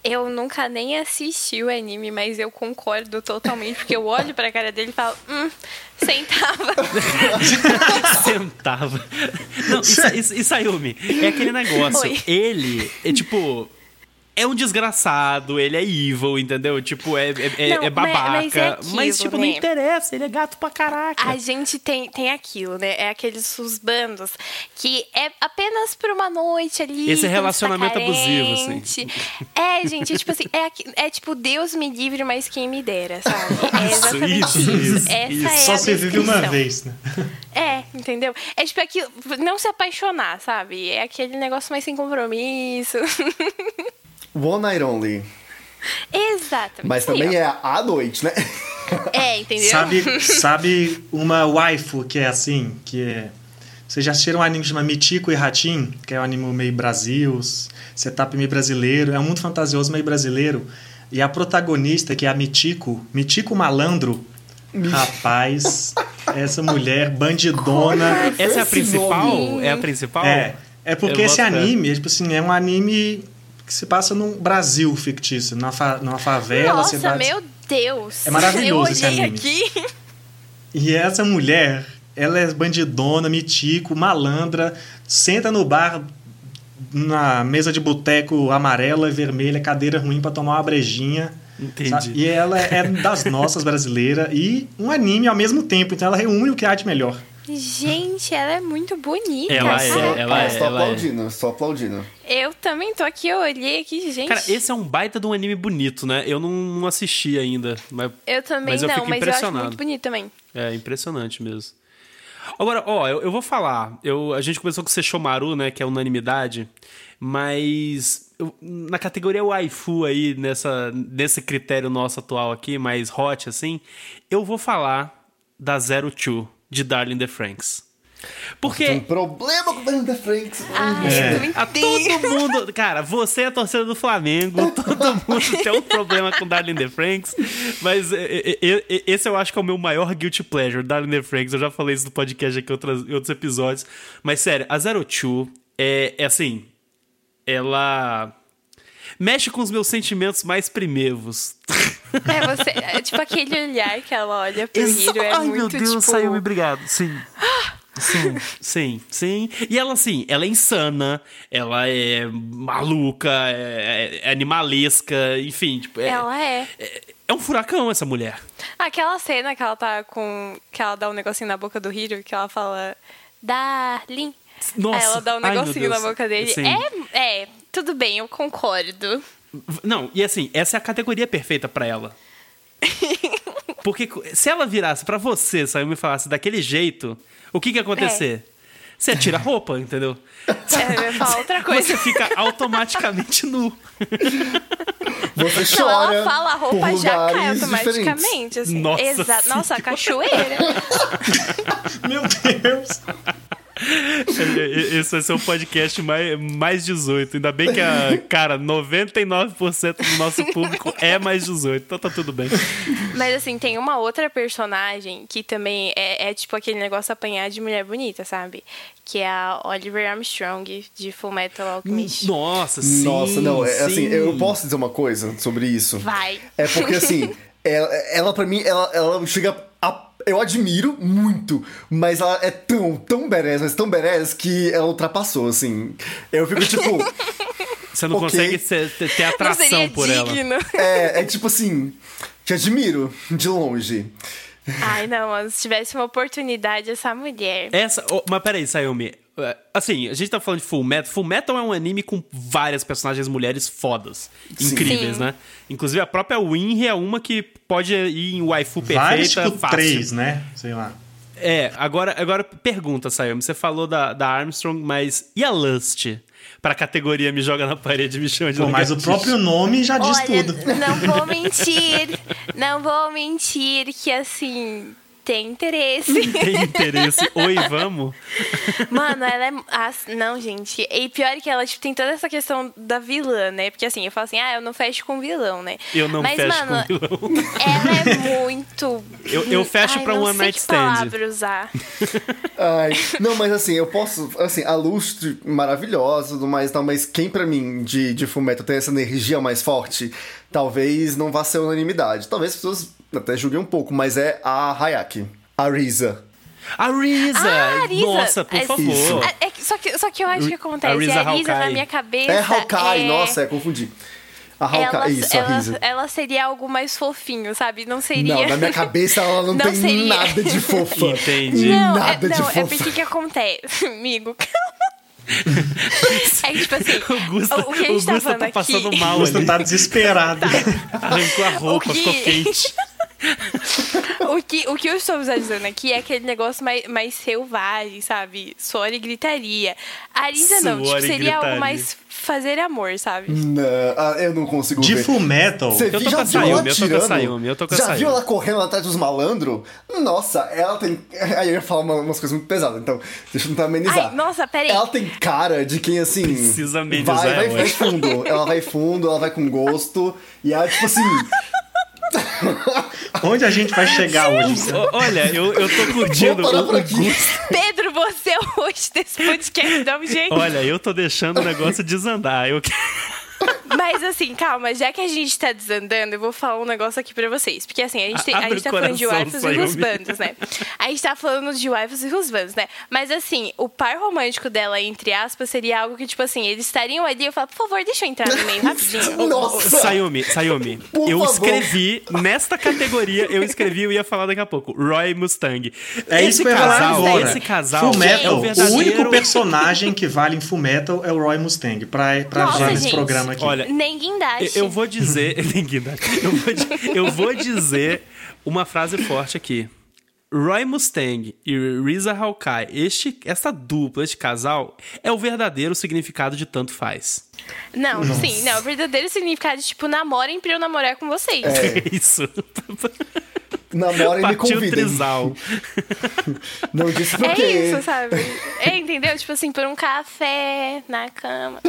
Eu nunca nem assisti o anime, mas eu concordo totalmente, porque eu olho pra cara dele e falo, hum, sentava. (laughs) sentava. Não, e, e, e Sayumi, é aquele negócio. Oi. Ele é tipo é um desgraçado, ele é evil, entendeu? Tipo, é, é, é não, é babaca. Mas, é aquilo, mas tipo, né? não interessa, ele é gato pra caraca. A gente tem, tem aquilo, né? É aqueles os bandos que é apenas por uma noite ali. Esse relacionamento abusivo, assim. É, gente, é, tipo assim, é, é tipo, Deus me livre, mas quem me dera, sabe? É exatamente isso. isso. isso. Essa isso. É Só se vive uma vez, né? É, entendeu? É tipo aquilo, não se apaixonar, sabe? É aquele negócio mais sem compromisso. (laughs) One Night Only. Exatamente. Mas também é à noite, né? É, entendeu? Sabe, (laughs) sabe uma waifu que é assim, que é... Vocês já assistiram um anime que chama Mitico e Ratim, que é um anime meio Brasil, setup meio brasileiro, é um mundo fantasioso meio brasileiro. E a protagonista, que é a Mitico, Mitico Malandro, rapaz, (laughs) essa mulher bandidona. Essa é a principal? É a principal? É. É porque esse anime, tipo assim, é um anime que se passa num Brasil fictício, numa, fa numa favela. Nossa, cidade... meu Deus! É maravilhoso esse anime. Aqui. E essa mulher, ela é bandidona, mitico, malandra, senta no bar na mesa de boteco amarela e vermelha, cadeira ruim para tomar uma brejinha. Entendi. Sabe? E ela é das nossas brasileiras e um anime ao mesmo tempo, então ela reúne o que há de melhor. Gente, ela é muito bonita. Ela é, ela é. Estou aplaudindo, é. estou aplaudindo. Eu também tô aqui, eu olhei aqui, gente. Cara, esse é um baita de um anime bonito, né? Eu não, não assisti ainda. Mas, eu também mas eu não, fico mas impressionado. eu acho muito bonito também. É, impressionante mesmo. Agora, ó, eu, eu vou falar. Eu, a gente começou com o Sesshomaru, né? Que é unanimidade. Mas eu, na categoria waifu aí, nessa, nesse critério nosso atual aqui, mais hot, assim, eu vou falar da Zero Two de Darling the Franks. Porque. Tem um problema com o Darling the Franks. Ah, é. A todo mundo. Cara, você é torcedor do Flamengo, (laughs) todo mundo tem um problema com Darling the Franks. Mas esse eu acho que é o meu maior guilty pleasure, Darling the Franks. Eu já falei isso no podcast aqui em outros episódios. Mas sério, a Zero Two é, é assim. Ela mexe com os meus sentimentos mais primevos. (laughs) É, você. É tipo aquele olhar que ela olha pro Exa Hiro. É Ai, muito, meu Deus, tipo... saiu me obrigado. Sim. Sim, sim, sim. E ela, assim, ela é insana, ela é maluca, é, é animalesca, enfim. Tipo, é, ela é. é. é. um furacão essa mulher. Aquela cena que ela tá com. que ela dá um negocinho na boca do Hiro, que ela fala. Darling. Nossa. Aí ela dá um negocinho Ai, na boca dele. É, é, tudo bem, eu concordo. Não, e assim, essa é a categoria perfeita para ela. (laughs) Porque se ela virasse para você, saiu me falasse daquele jeito, o que que ia acontecer? É. Você tira a roupa, entendeu? É, eu ia falar outra coisa. Você fica automaticamente nu. Você chora. Não, ela fala, a roupa já cai automaticamente. Assim. Nossa, Exa Nossa, a cachoeira. (laughs) Meu Deus. (laughs) Esse vai ser o podcast mais, mais 18. Ainda bem que, a, cara, 99% do nosso público é mais 18. Então tá tudo bem. Mas assim, tem uma outra personagem que também é, é tipo aquele negócio apanhar de mulher bonita, sabe? Que é a Oliver Armstrong de Full Metal Alchemist. Nossa, sim. Nossa, não, é, assim, eu posso dizer uma coisa sobre isso? Vai. É porque assim, (laughs) ela, ela para mim, ela, ela chega eu admiro muito, mas ela é tão, tão badass, mas tão badass que ela ultrapassou, assim. Eu fico tipo. (laughs) Você não okay. consegue ser, ter atração por digno. ela. (laughs) É, é tipo assim, te admiro de longe. Ai, não, mano, se tivesse uma oportunidade, essa mulher. Essa. Oh, mas peraí, Sayumi. É, assim, a gente tá falando de Full Metal. Full Metal é um anime com várias personagens mulheres fodas. Sim. Incríveis, Sim. né? Inclusive a própria Winry é uma que pode ir em waifu perfeita Vários, tipo, fácil. três, né? Sei lá. É, agora, agora pergunta, Sayumi. Você falou da, da Armstrong, mas e a Lust? Pra categoria Me Joga na Parede, me chama de Pô, Mas o próprio nome já diz Olha, tudo. Não vou mentir, não vou mentir que assim tem interesse. (laughs) Tem interesse. Oi, vamos? Mano, ela é. Ah, não, gente. E pior que ela, tipo, tem toda essa questão da vilã, né? Porque assim, eu falo assim, ah, eu não fecho com vilão, né? Eu não Mas, fecho mano, com vilão. Ela é muito. Eu, eu fecho Ai, pra One Night Stand. usar. Ai, não, mas assim, eu posso. Assim, a lustre maravilhosa, tudo mais, não, mas quem pra mim de, de Fullmetal tem essa energia mais forte, talvez não vá ser unanimidade. Talvez as pessoas até julguei um pouco, mas é a Hayaki, a Risa. A Risa! Ah, Risa. Nossa, por é, favor. É, é, só, que, só que eu acho que acontece. A Risa, é a Risa na minha cabeça. É Hawkeye, é... nossa, é, confundi. A Hawkeye, ela, isso, ela, a Risa. Ela seria algo mais fofinho, sabe? Não seria. Não, na minha cabeça ela não, (laughs) não tem seria... nada de fofa. Entendi. Não, nada é, de não, fofa. é porque que acontece, (laughs) amigo? É tipo assim, o Gusta, o que a gente tá, tá passando aqui... mal. O Gusta tá desesperado. Tá. (laughs) Arrancou a roupa, que... ficou quente. (laughs) o, que, o que eu estou visualizando aqui é aquele negócio mais, mais selvagem, sabe? Suor e gritaria. A Arisa não, tipo, seria algo mais fazer amor, sabe? Não, ah, eu não consigo De ver. full metal. Você eu tô já com a Sayumi, eu tô com a Sayumi, eu tô com a Já viu ela correndo atrás dos malandros? Nossa, ela tem... (laughs) Aí eu ia falar umas coisas muito pesadas, então deixa eu tentar amenizar. Ai, nossa, peraí. Ela tem cara de quem, assim... Precisa amenizar. Vai, vai, vai fundo. Ela vai fundo, ela vai com gosto. E ela, tipo assim... (laughs) (laughs) Onde a gente vai chegar hoje? Olha, eu, eu tô curtindo o, o Pedro, você é o host desse podcast, dá um jeito. Olha, eu tô deixando o negócio desandar. Eu (laughs) mas assim, calma, já que a gente tá desandando, eu vou falar um negócio aqui pra vocês. Porque assim, a gente, tem, a gente tá falando de waifus e husbandos, né? A gente tá falando de waifus e husbandos, né? Mas assim, o par romântico dela, entre aspas, seria algo que, tipo assim, eles estariam ali, eu falo, por favor, deixa eu entrar no meio rapidinho. (laughs) Nossa! Sayumi, Sayumi, por eu favor. escrevi, nesta categoria, eu escrevi, eu ia falar daqui a pouco, Roy Mustang. É esse isso casal, eu esse casal Fullmetal, é o, verdadeiro... o único personagem que vale em Fullmetal é o Roy Mustang, pra, pra Nossa, já nesse gente, programa aqui. Olha, nem guindaste. Eu vou dizer. (laughs) nem guindaste. Eu vou, eu vou dizer uma frase forte aqui. Roy Mustang e Risa Hawkeye, este, essa dupla, este casal, é o verdadeiro significado de tanto faz. Não, Nossa. sim, não. O verdadeiro significado de, tipo, namorem pra eu namorar com vocês. É, é (laughs) isso. (laughs) Namorem e me convidem. Não disse por É quê. isso, sabe? É, entendeu? Tipo assim, por um café na cama.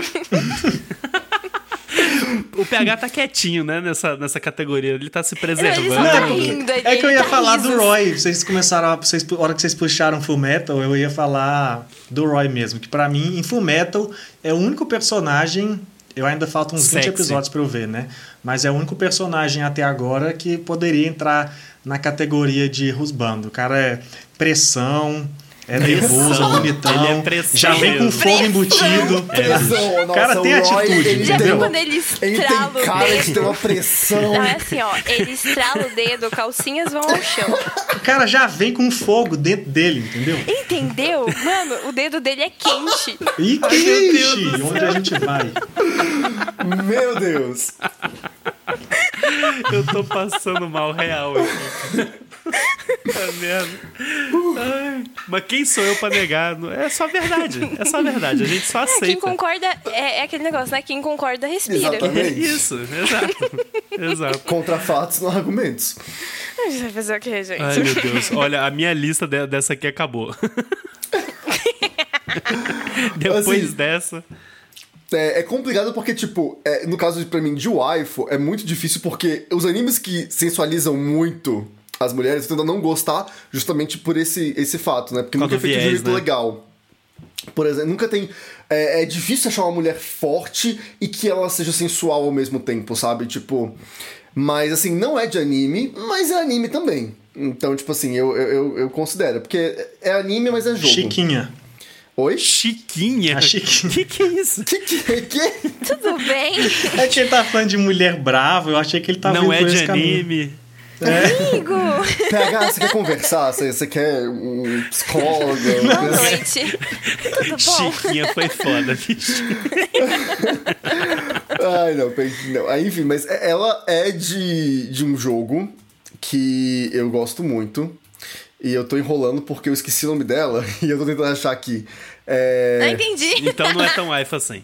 O PH tá quietinho, né, nessa, nessa categoria. Ele tá se preservando. Ele só tá rindo, ele é que eu ia tá falar risos. do Roy. Vocês começaram, a, vocês, a hora que vocês puxaram Full Metal, eu ia falar do Roy mesmo. Que pra mim, em Full Metal, é o único personagem. Eu ainda faltam uns 20 Sexy. episódios pra eu ver, né? Mas é o único personagem até agora que poderia entrar na categoria de Rusbando. O cara é pressão. É nervoso, é bonitão. Ele é pressão já vem com fogo embutido. Pressão, O cara nossa, tem o Roy, atitude, ele Já tem viu quando ele Ele estrala tem o cara ter dedo? uma pressão. Não, é assim, ó. Ele estrala o dedo, calcinhas vão ao chão. O cara já vem com fogo dentro dele, entendeu? Entendeu? Mano, o dedo dele é quente. E quente! Onde a gente vai? Meu Deus. (laughs) Eu tô passando mal real aqui. (laughs) Tá merda. Ai, mas quem sou eu pra negar? É só verdade. É só verdade. A gente só Quem aceita. concorda é, é aquele negócio, né? Quem concorda respira. É Exatamente. (laughs) isso, exato. Exato. Contra fatos, não argumentos. A gente vai fazer o quê, gente? Ai, meu Deus. Olha, a minha lista de- dessa aqui acabou. (laughs) Depois Assim, dessa. É, é complicado porque, tipo, é, no caso pra mim de waifu, é muito difícil porque os animes que sensualizam muito as mulheres a não gostar justamente por esse, esse fato, né? Porque Por nunca é feito de um jeito né? legal. Por exemplo, nunca tem. É, é difícil achar uma mulher forte e que ela seja sensual ao mesmo tempo, sabe? Tipo. Mas, assim, não é de anime, mas é anime também. Então, tipo assim, eu, eu, eu- considero. Porque é anime, mas é jogo. Chiquinha. Oi? Chiquinha. A Chiquinha. Que que é isso? Que, que, que? Tudo bem? É que ele tá falando de mulher brava, eu achei que ele tava Não é de esse caminho. Amigo! (laughs) PH, você quer conversar? Você, você quer um psicólogo? Boa noite. Tudo bom? Chiquinha foi foda, (laughs) bicho. Ai, não, não. Aí, enfim, mas ela é de, de um jogo que eu gosto muito. E eu tô enrolando porque eu esqueci o nome dela (laughs) e eu tô tentando achar aqui. É... Não entendi. Então não é tão wife assim.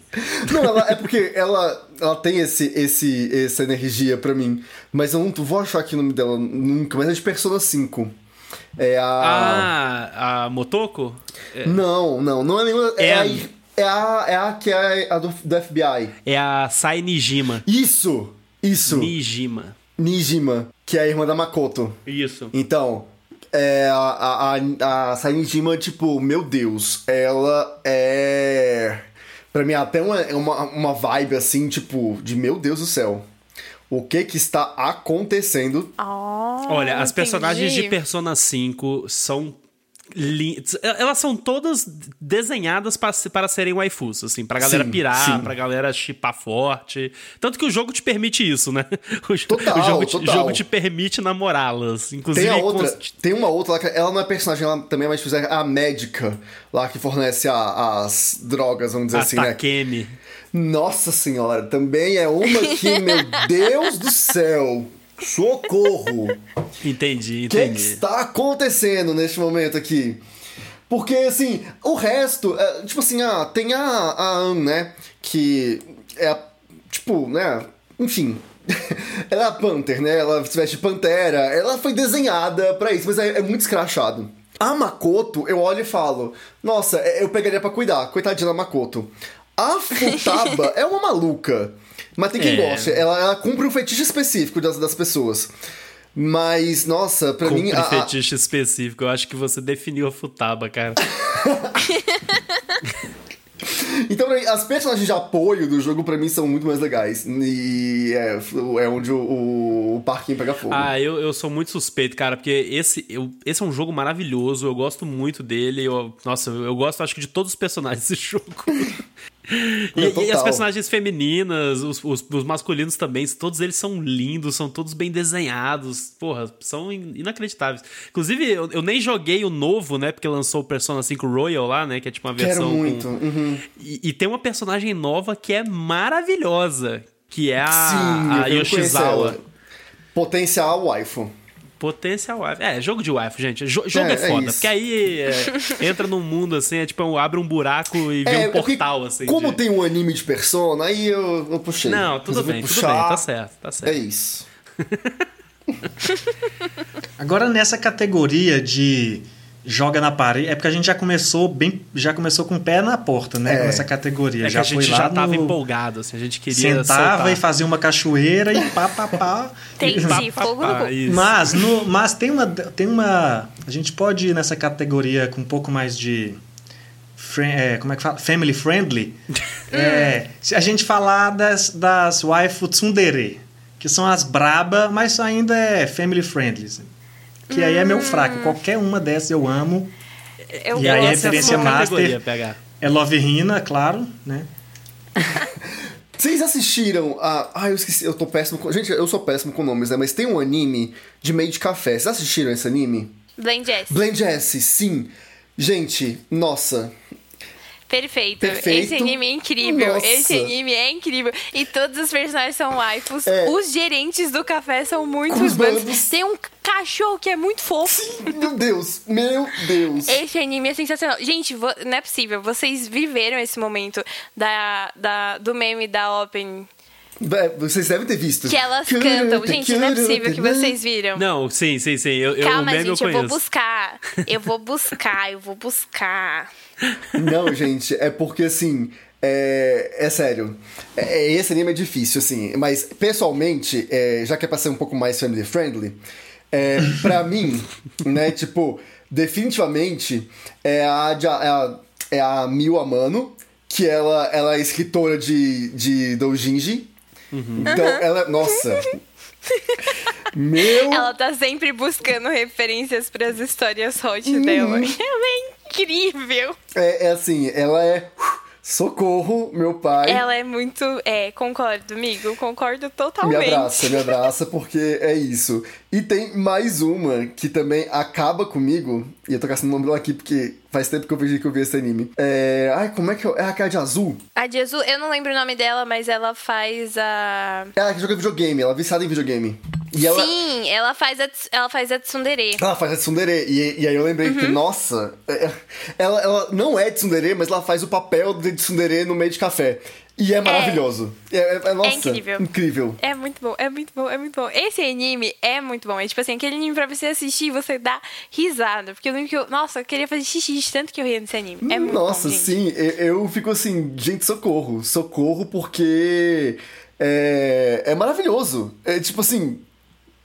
Não, ela, é porque ela, ela tem esse, esse, essa energia pra mim. Mas eu não vou achar aqui o nome dela nunca, mas é de Persona 5. É a. Ah, a Motoko? É... Não, não, não é nenhuma. É, é a... É a, é a que é a do, do FBI. É a Sai Nijima. Isso! Isso! Nijima. Nijima, que é a irmã da Makoto. Isso. Então, é, a, a, a Nijima, tipo, meu Deus, ela é. Pra mim, até uma, uma, uma vibe assim, tipo, de meu Deus do céu. O que que está acontecendo? Oh, Olha, as entendi. personagens de Persona 5 são elas são todas desenhadas para, para serem waifus, assim, pra galera Sim, pirar, sim. pra galera chipar forte. Tanto que o jogo te permite isso, né? (laughs) O, Total, o jogo, te, total. jogo te permite namorá-las. Inclusive, Tem a outra, cons- tem uma outra lá que ela não é personagem, ela também é mais tipo, é a médica lá que fornece a- as drogas, vamos dizer a assim, né? Takemi. Nossa senhora, também é uma que, meu (laughs) Deus do céu, socorro. (laughs) Entendi, O que, que entendi. está acontecendo neste momento aqui? Porque, assim, o resto, é, tipo assim, ah, tem a, a Anne, né? Que é, a- tipo, né? Enfim. (laughs) ela é a Panther, né? Ela se veste pantera. Ela foi desenhada pra isso, mas é, é muito escrachado. A Makoto, eu olho e falo, nossa, é, eu pegaria pra cuidar, coitadinha da Makoto. A Futaba (laughs) é uma maluca. Mas tem quem É. gosta. Ela, ela cumpre um fetiche específico das, das pessoas. Mas, nossa, pra mim. Cumpre a- a- fetiche específico. Eu acho que você definiu a Futaba, cara. (laughs) Então, mim, as personagens de apoio do jogo, pra mim, são muito mais legais. E é, é onde o, o, o parquinho pega fogo. Ah, eu, eu sou muito suspeito, cara, porque esse, eu, esse é um jogo maravilhoso, eu gosto muito dele. Eu, nossa, eu, eu gosto, acho que, de todos os personagens desse (laughs) jogo. (laughs) E, e as personagens femininas, os, os, os masculinos também, todos eles são lindos, são todos bem desenhados. Porra, são in- inacreditáveis. Inclusive, eu, eu nem joguei o novo, né? Porque lançou o Persona 5 Royal lá, né? Que é tipo uma Quero versão. com- muito. Uhum. E, e tem uma personagem nova que é maravilhosa, que é a, Sim, a quero Yoshizawa. Potencial waifu. Potência wife. É, jogo de wife, gente. Jo- jogo É, é, é foda. isso. porque aí é, entra num mundo assim, é tipo, abre um buraco e vê É, um porque portal, assim. Como de- tem um anime de persona, aí eu, eu puxei. Não, tudo Resolvi bem, tudo puxar. bem, tá certo, tá certo. É isso. (laughs) Agora nessa categoria de joga na parede, é porque a gente já começou bem, já começou com o pé na porta, né? É. Nessa categoria. É que já a gente já tava no- empolgado, assim, a gente queria Sentava soltar. e fazia uma cachoeira e pá, pá, pá. (laughs) Entendi, fogo no cu. Mas, no, mas tem, uma, tem uma. A gente pode ir nessa categoria com um pouco mais de. é, como é que fala? Family friendly. (laughs) É, se a gente falar das, das waifu tsundere, que são as braba, mas ainda é family friendly. Que aí é meu fraco. Qualquer uma dessas eu amo. Eu E aí, é a referência master. É Love Hina, claro, né? (laughs) Vocês assistiram a. Ah, eu esqueci, eu tô péssimo com. Gente, eu sou péssimo com nomes, né? Mas tem um anime de meio de café. Vocês assistiram esse anime? Blame Jess. Blend Jesse, sim. Gente, nossa. Perfeito. Perfeito. Esse anime é incrível. Nossa. Esse anime é incrível. E todos os personagens são waifus. É. Os gerentes do café são muito bandos. Tem um cachorro que é muito fofo. Meu Deus, meu Deus. Esse anime é sensacional. Gente, não é possível. Vocês viveram esse momento da, da, do meme da Open. Vocês devem ter visto. Que elas cantam. Gente, não é possível que vocês viram. Não, sim, sim, sim. Eu, eu, o Calma, meme gente, eu eu vou (laughs) buscar. Eu vou buscar, eu vou buscar. Não, gente, é porque assim. É, é sério. É, esse anime é difícil, assim. Mas, pessoalmente, é, já que é pra ser um pouco mais family friendly, é, pra (laughs) mim, né, tipo, definitivamente é a, é a, é a Miu Amano, que ela, ela é escritora de, de doujinshi. Então, ela. Nossa. (laughs) (laughs) Meu. Ela tá sempre buscando referências pras histórias hot dela. (laughs) Ela é incrível. É, é assim, ela é. Socorro, meu pai. Ela é muito. É, concordo, amigo. Concordo Me totalmente. abraça, me abraça, porque é isso. E tem mais uma que também acaba comigo, e eu tô caçando o nome dela aqui porque faz tempo que eu vejo que eu vi esse anime. É. Ai, como é que é? É a cara de azul? A de azul, eu não lembro o nome dela, mas ela faz a. É ela que joga videogame, ela é viciada em videogame. Ela... Sim, ela faz a, ela faz a tsundere. Ela faz a tsundere. E, e aí eu lembrei uhum. que, nossa, é, é, ela, ela não é tsundere, mas ela faz o papel de tsundere no meio de café. E é maravilhoso. É, é, é, nossa, é incrível. incrível. É muito bom, é muito bom, é muito bom. Esse anime é muito bom. É tipo assim, aquele anime pra você assistir e você dá risada. Porque eu lembro que eu, nossa, eu queria fazer xixi de tanto que eu ria nesse anime. É muito nossa, bom, sim. Eu fico assim, gente, socorro. Socorro porque é, é maravilhoso. É tipo assim,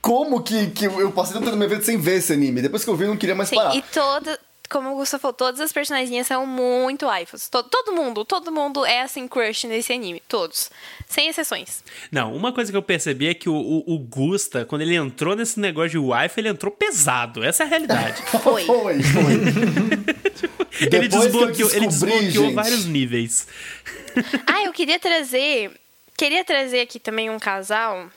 como que, que eu passei tanto tempo minha vida sem ver esse anime? Depois que eu vi, eu não queria mais Sim, parar. E toda, como o Gustavo falou, todas as personagens são muito waifus. Todo, todo mundo, todo mundo é assim crush nesse anime. Todos. Sem exceções. Não, uma coisa que eu percebi é que o, o, o Gusta, quando ele entrou nesse negócio de wife, ele entrou pesado. Essa é a realidade. (laughs) foi. foi, foi. (laughs) ele desbloqueou, ele desbloqueou vários níveis. ah, eu queria trazer. Queria trazer aqui também um casal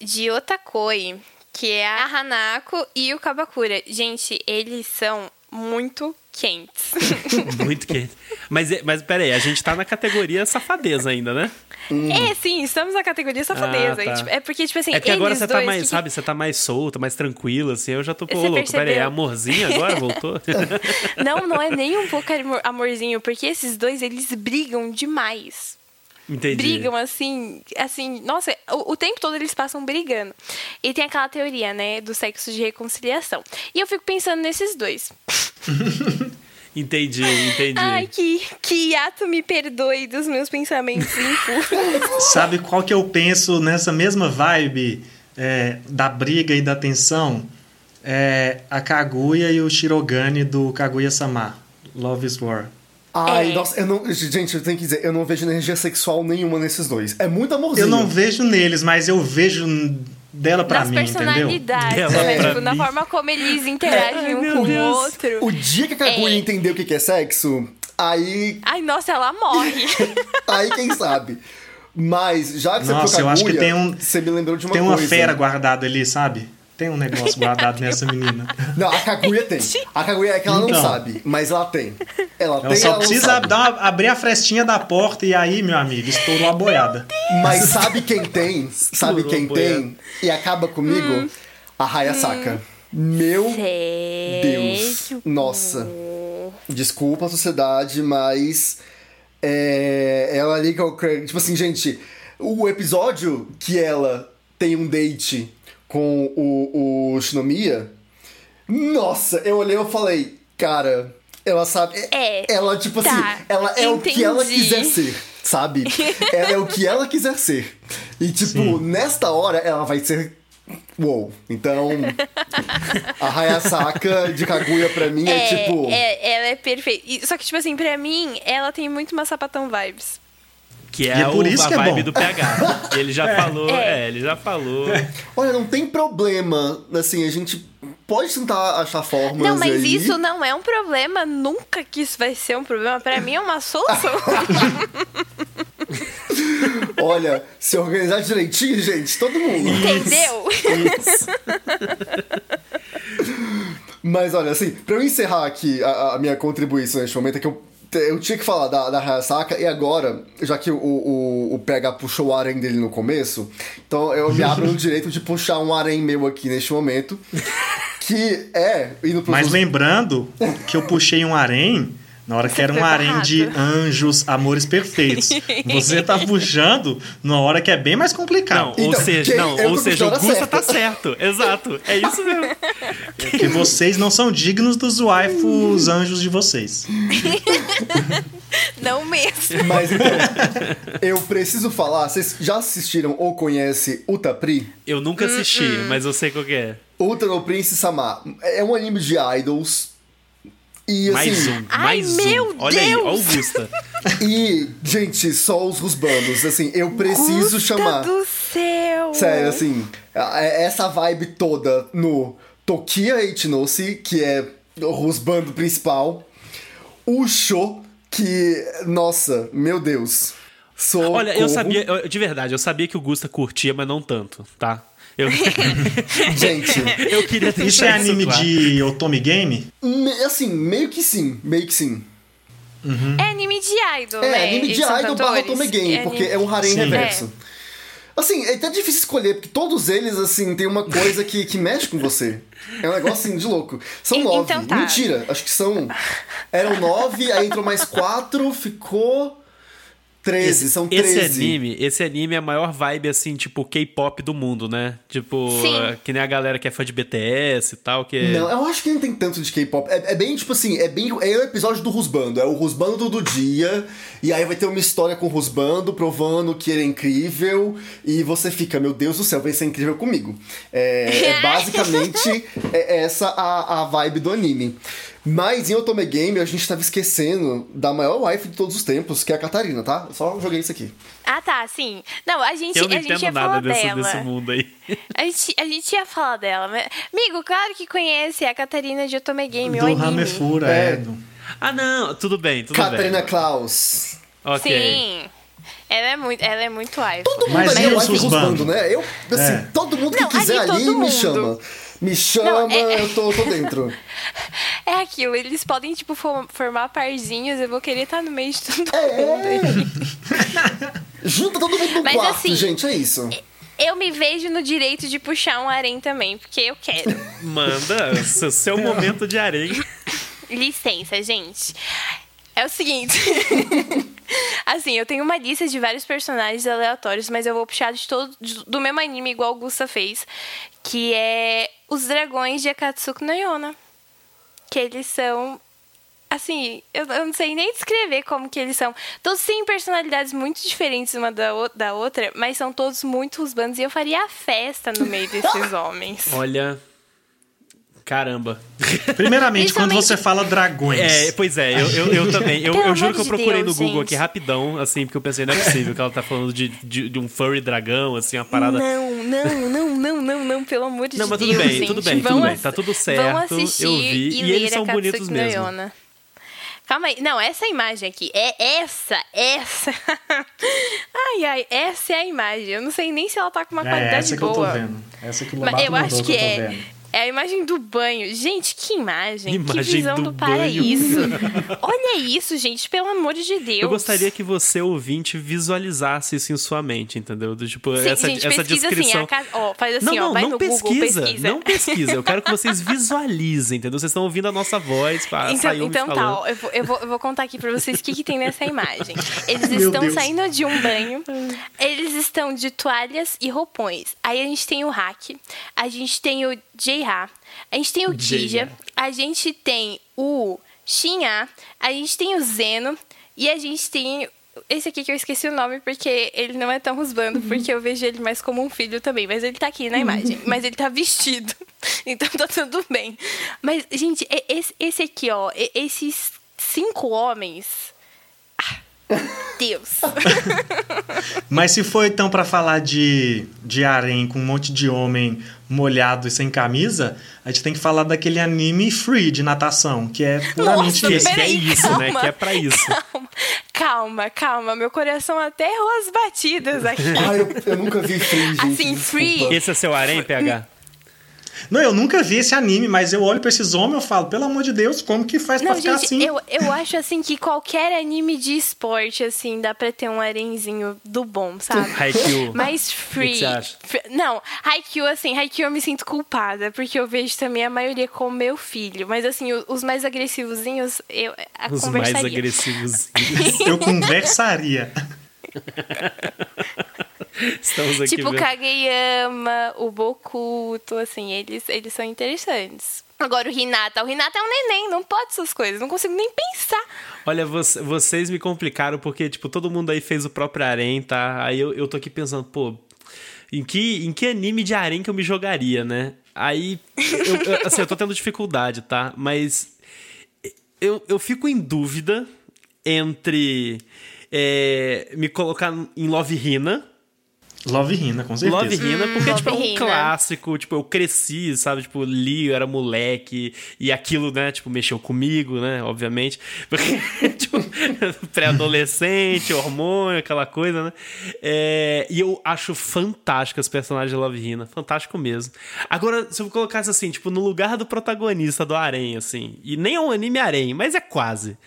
de Otakoi, que é a Hanako e o Kabakura. Gente, eles são muito quentes. (laughs) muito quentes. Mas, é, mas peraí, a gente tá na categoria safadeza ainda, né? É, sim, estamos na categoria safadeza. Ah, tá. É porque, tipo assim. É porque agora você tá mais, que... sabe, você tá mais solta, mais tranquila, assim. Eu já tô, pô, louco. Percebeu? Peraí, é amorzinho agora? Voltou? (laughs) não, não é nem um pouco amorzinho, porque esses dois, eles brigam demais. Entendi. brigam assim, assim, nossa, o, o, tempo todo eles passam brigando. E tem aquela teoria, né, do sexo de reconciliação. E eu fico pensando nesses dois. (laughs) entendi, entendi. Ai, que, que ato me perdoe dos meus pensamentos (laughs) Sabe qual que eu penso nessa mesma vibe é, da briga e da tensão? É a Kaguya e o Shirogane do Kaguya-sama, Love is War. Ai, é. nossa, eu não. Gente, eu tenho que dizer, eu não vejo energia sexual nenhuma nesses dois. É muito amorzinho. Eu não vejo neles, mas eu vejo dela pra Nas mim, personalidades, né? Tipo, na forma como eles interagem um com o outro. O dia que a Kaguya é. entendeu o que é sexo, aí. Ai, nossa, ela morre. (laughs) aí quem sabe. Mas, já que você Nossa, eu acho que tem um. Você me lembrou de uma tem coisa. Tem uma fera guardada ali, sabe? Tem um negócio guardado (laughs) nessa menina. Não, a Kaguya tem. A Kaguya é que ela então, não sabe, mas ela tem. Ela, ela tem, só ela precisa uma, abrir a frestinha da porta e aí, meu amigo, estourou a boiada. Mas sabe quem tem? Sabe quem tem? E acaba comigo? Hum. A Hayasaka. Hum. Meu Sério? Deus. Nossa. Desculpa a sociedade, mas... É, ela liga o Craig. Tipo assim, gente, o episódio que ela tem um date com o, o Shinomiya, nossa, eu olhei e falei, cara, ela sabe. É, ela, tipo tá, assim, ela é entendi. o que ela quiser ser, sabe? ela (laughs) é o que ela quiser ser. E, tipo, Sim. nesta hora ela vai ser. Uou. Então, a Hayasaka de Kaguya pra mim é, é tipo. É, ela é perfeita. Só que, tipo assim, pra mim, ela tem muito uma sapatão vibes. Que é, é por isso a que é vibe bom. do PH. (laughs) ele já é. falou, é. é. ele já falou. Olha, não tem problema, assim, a gente pode tentar achar formas Não, mas aí. isso não é um problema, nunca que isso vai ser um problema. Para mim é uma solução. (laughs) Olha, se organizar direitinho, gente, todo mundo. Entendeu? Isso. Mas olha, assim, pra eu encerrar aqui a, a minha contribuição neste momento, é que eu eu tinha que falar da, da Hayasaka, e agora, já que o, o, o PH puxou o harem dele no começo, então eu me abro no direito de puxar um harem meu aqui neste momento. Que é. Mas lembrando que eu puxei um harem na hora que era um harém de anjos, amores perfeitos. (laughs) Você tá puxando numa hora que é bem mais complicado. Não, então, ou seja, não, ou seja o Gusta tá certo. Exato. É isso mesmo. (laughs) Porque vocês não são dignos dos waifus anjos de vocês. (laughs) Não mesmo. Mas então, eu preciso falar, vocês já assistiram ou conhecem Utapri? Eu nunca assisti, uh -uh. mas eu sei qual que é. Ultra no Prince Sama. É um anime de idols e, mais assim, um, mais Ai, um. Olha Deus. aí, Augusta. (laughs) e, gente, só os rusbanos. Assim, eu preciso Gusta chamar. do céu! Sério, assim, é, essa vibe toda no Tokia Ichinose, que é o rusbando principal. O Sho, que, nossa, meu Deus. Socorro. Olha, eu sabia, eu, de verdade, eu sabia que o Gusta curtia, mas não tanto, tá? Eu... (laughs) Gente, eu queria ter Isso é anime claro. de Otome Game? Me, assim, meio que sim, meio que sim. Uhum. É anime de idol, é, né? anime de idol barra Otome Game, é porque anime... é um harem reverso. É. Assim, é até difícil escolher, porque todos eles, assim, tem uma coisa que, que mexe com você. É um negócio assim de louco. São nove. Então tá. Mentira, acho que são. Eram nove, aí entrou mais quatro, ficou. 13, esse, são 13. Esse anime, esse anime é a maior vibe, assim, tipo, K-pop do mundo, né? Tipo, Sim. que nem a galera que é fã de BTS e tal, que... Não, eu acho que não tem tanto de K-pop. É, é, bem, tipo assim, é bem... É o episódio do Rusbando, é o Rusbando do dia, e aí vai ter uma história com o Rusbando provando que ele é incrível, e você fica, meu Deus do céu, vai ser incrível comigo. É, é (laughs) basicamente é essa a, a vibe do anime. Mas em Otome Game a gente tava esquecendo da maior wife de todos os tempos, que é a Catarina, tá? Só joguei isso aqui. Ah, tá, sim. Não, a gente, Eu não a gente ia falar desse, dela. desse mundo aí. (laughs) A gente, a gente ia falar dela. Mas... Amigo, claro que conhece a Catarina de Otome Game. Do Ramefura, é. é. Ah, não, tudo bem, tudo Catarina bem. Catarina Klaus. Ok. Sim. Ela é muito, ela é muito wife. Todo mundo Mas é wife rusbando, né? Eu, assim, é. todo mundo que não, quiser ali, ali me chama. Me chama, não, é... eu tô, tô dentro. (laughs) É aquilo, eles podem, tipo, formar parzinhos, eu vou querer estar no meio de todo é. mundo. (laughs) Junta todo mundo no Mas, quarto, assim, gente, é isso. Eu me vejo no direito de puxar um harém também, porque eu quero. (laughs) Manda, seu momento de harém. Licença, gente. É o seguinte. assim, eu tenho uma lista de vários personagens aleatórios, mas eu vou puxar de todo, do mesmo anime, igual o Gusta fez, que é os dragões de Akatsuki no Yona. Que eles são. Assim, eu, eu, não sei nem descrever como que eles são. Todos têm personalidades muito diferentes uma da, da outra, mas são todos muito rusbandos e eu faria a festa no meio desses (laughs) homens. Olha, Caramba. Primeiramente, quando você fala dragões. É, pois é, eu, eu, eu também. Eu, eu juro que eu procurei Deus, no Google gente. aqui rapidão, assim, porque eu pensei, não é possível que ela tá falando de, de, de, um furry dragão, assim, uma parada. Não, não, não, não, não, não, pelo amor de Deus. Não, mas tudo bem, gente. tudo bem, tudo bem. Tá tudo certo. eu vi. E, e eles são bonitos mesmo. Yona. Calma aí. Não, essa imagem aqui. É essa, essa. (laughs) ai, ai, essa é a imagem. Eu não sei nem se ela tá com uma é, qualidade essa boa. Essa que eu tô vendo. Essa que o Lobato eu acho que, que é. Vendo. É a imagem do banho. Gente, que imagem. imagem que visão do, do paraíso. (laughs) Olha isso, gente, pelo amor de Deus. Eu gostaria que você, ouvinte, visualizasse isso em sua mente, entendeu? Do, tipo, Sim, essa, gente, essa assim, descrição. Assim, ó, faz assim, não, ó, vai não no pesquisa, Google, pesquisa. Não pesquisa. Eu quero que vocês (laughs) visualizem, entendeu? Vocês estão ouvindo a nossa voz. Pra, então, então tá, ó, eu, vou, eu, vou, eu vou contar aqui pra vocês o que, que tem nessa imagem. Eles estão Deus. saindo de um banho. (laughs) Eles estão de toalhas e roupões. Aí a gente tem o Hack, a gente tem o J-Ha, a gente tem o Kija, a gente tem o Shinha, a gente tem o Zeno e a gente tem esse aqui que eu esqueci o nome porque ele não é tão rusbando, uhum. porque eu vejo ele mais como um filho também, mas ele tá aqui na imagem, mas ele tá vestido. (laughs) Então tá tudo bem. Mas, gente, esse, esse aqui, ó, esses cinco homens. Ah, Deus. (laughs) Mas se for então para falar de, de harém com um monte de homem molhado e sem camisa, a gente tem que falar daquele anime Free de natação, que é puramente Nossa, isso. Que é isso, calma, né? Que é pra isso. Calma, calma, calma. Meu coração até errou as batidas aqui. (laughs) ah, eu, eu, nunca vi Free, gente. Assim, Free. Esse é seu harém, PH? Não, eu nunca vi esse anime, mas eu olho pra esses homens e falo, pelo amor de Deus, como que faz não, pra ficar gente, assim? Eu, eu acho assim que qualquer anime de esporte, assim, dá pra ter um arenzinho do bom, sabe? (laughs) Haikyuu. Mais free. O que você acha? Não, Haikyuu, assim, Haikyuu eu me sinto culpada, porque eu vejo também a maioria com meu filho. Mas assim, os mais agressivozinhos, eu Os mais agressivos. (laughs) eu conversaria. (laughs) Estamos aqui tipo, vendo. Kageyama, o Bokuto, assim, eles, eles são interessantes. Agora o Hinata, o Hinata é um neném, não pode essas coisas, não consigo nem pensar. Olha, vocês me complicaram porque, tipo, todo mundo aí fez o próprio harém, tá? Aí eu, eu tô aqui pensando, pô, em que, em que anime de harém que eu me jogaria, né? Aí, eu, eu, assim, eu tô tendo dificuldade, tá? Mas eu, eu fico em dúvida entre é, me colocar em Love Hina, Love Hina, com certeza. Love Hina, porque, hum, tipo, é um clássico, tipo, eu cresci, sabe? Tipo, li, eu era moleque, e aquilo, né, tipo, mexeu comigo, né, obviamente. (laughs) tipo, (laughs) pré-adolescente, hormônio, aquela coisa, né? É, e eu acho fantástico os personagens de Love Hina, fantástico mesmo. Agora, se eu colocasse assim, tipo, no lugar do protagonista do Arém, assim, e nem é um anime Arém, mas é quase.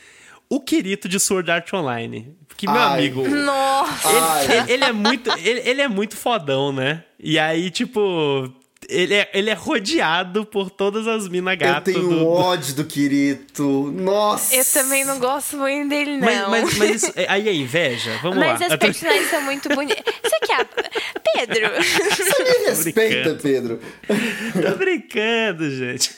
o Kirito de Sword Art Online. Que, meu Ai. amigo. Nossa! Ele, ele, ele, é muito. Ele, ele é muito fodão, né? E aí, tipo, ele é, ele é rodeado por todas as minas gatas. Eu tenho do, ódio do Kirito. Nossa! Eu também não gosto muito dele, não. Mas, mas, mas isso, (laughs) é, aí é inveja? Vamos mas lá. as personagens são muito bonitas. Você quer... Pedro! Você me respeita, Pedro. Tô brincando, gente.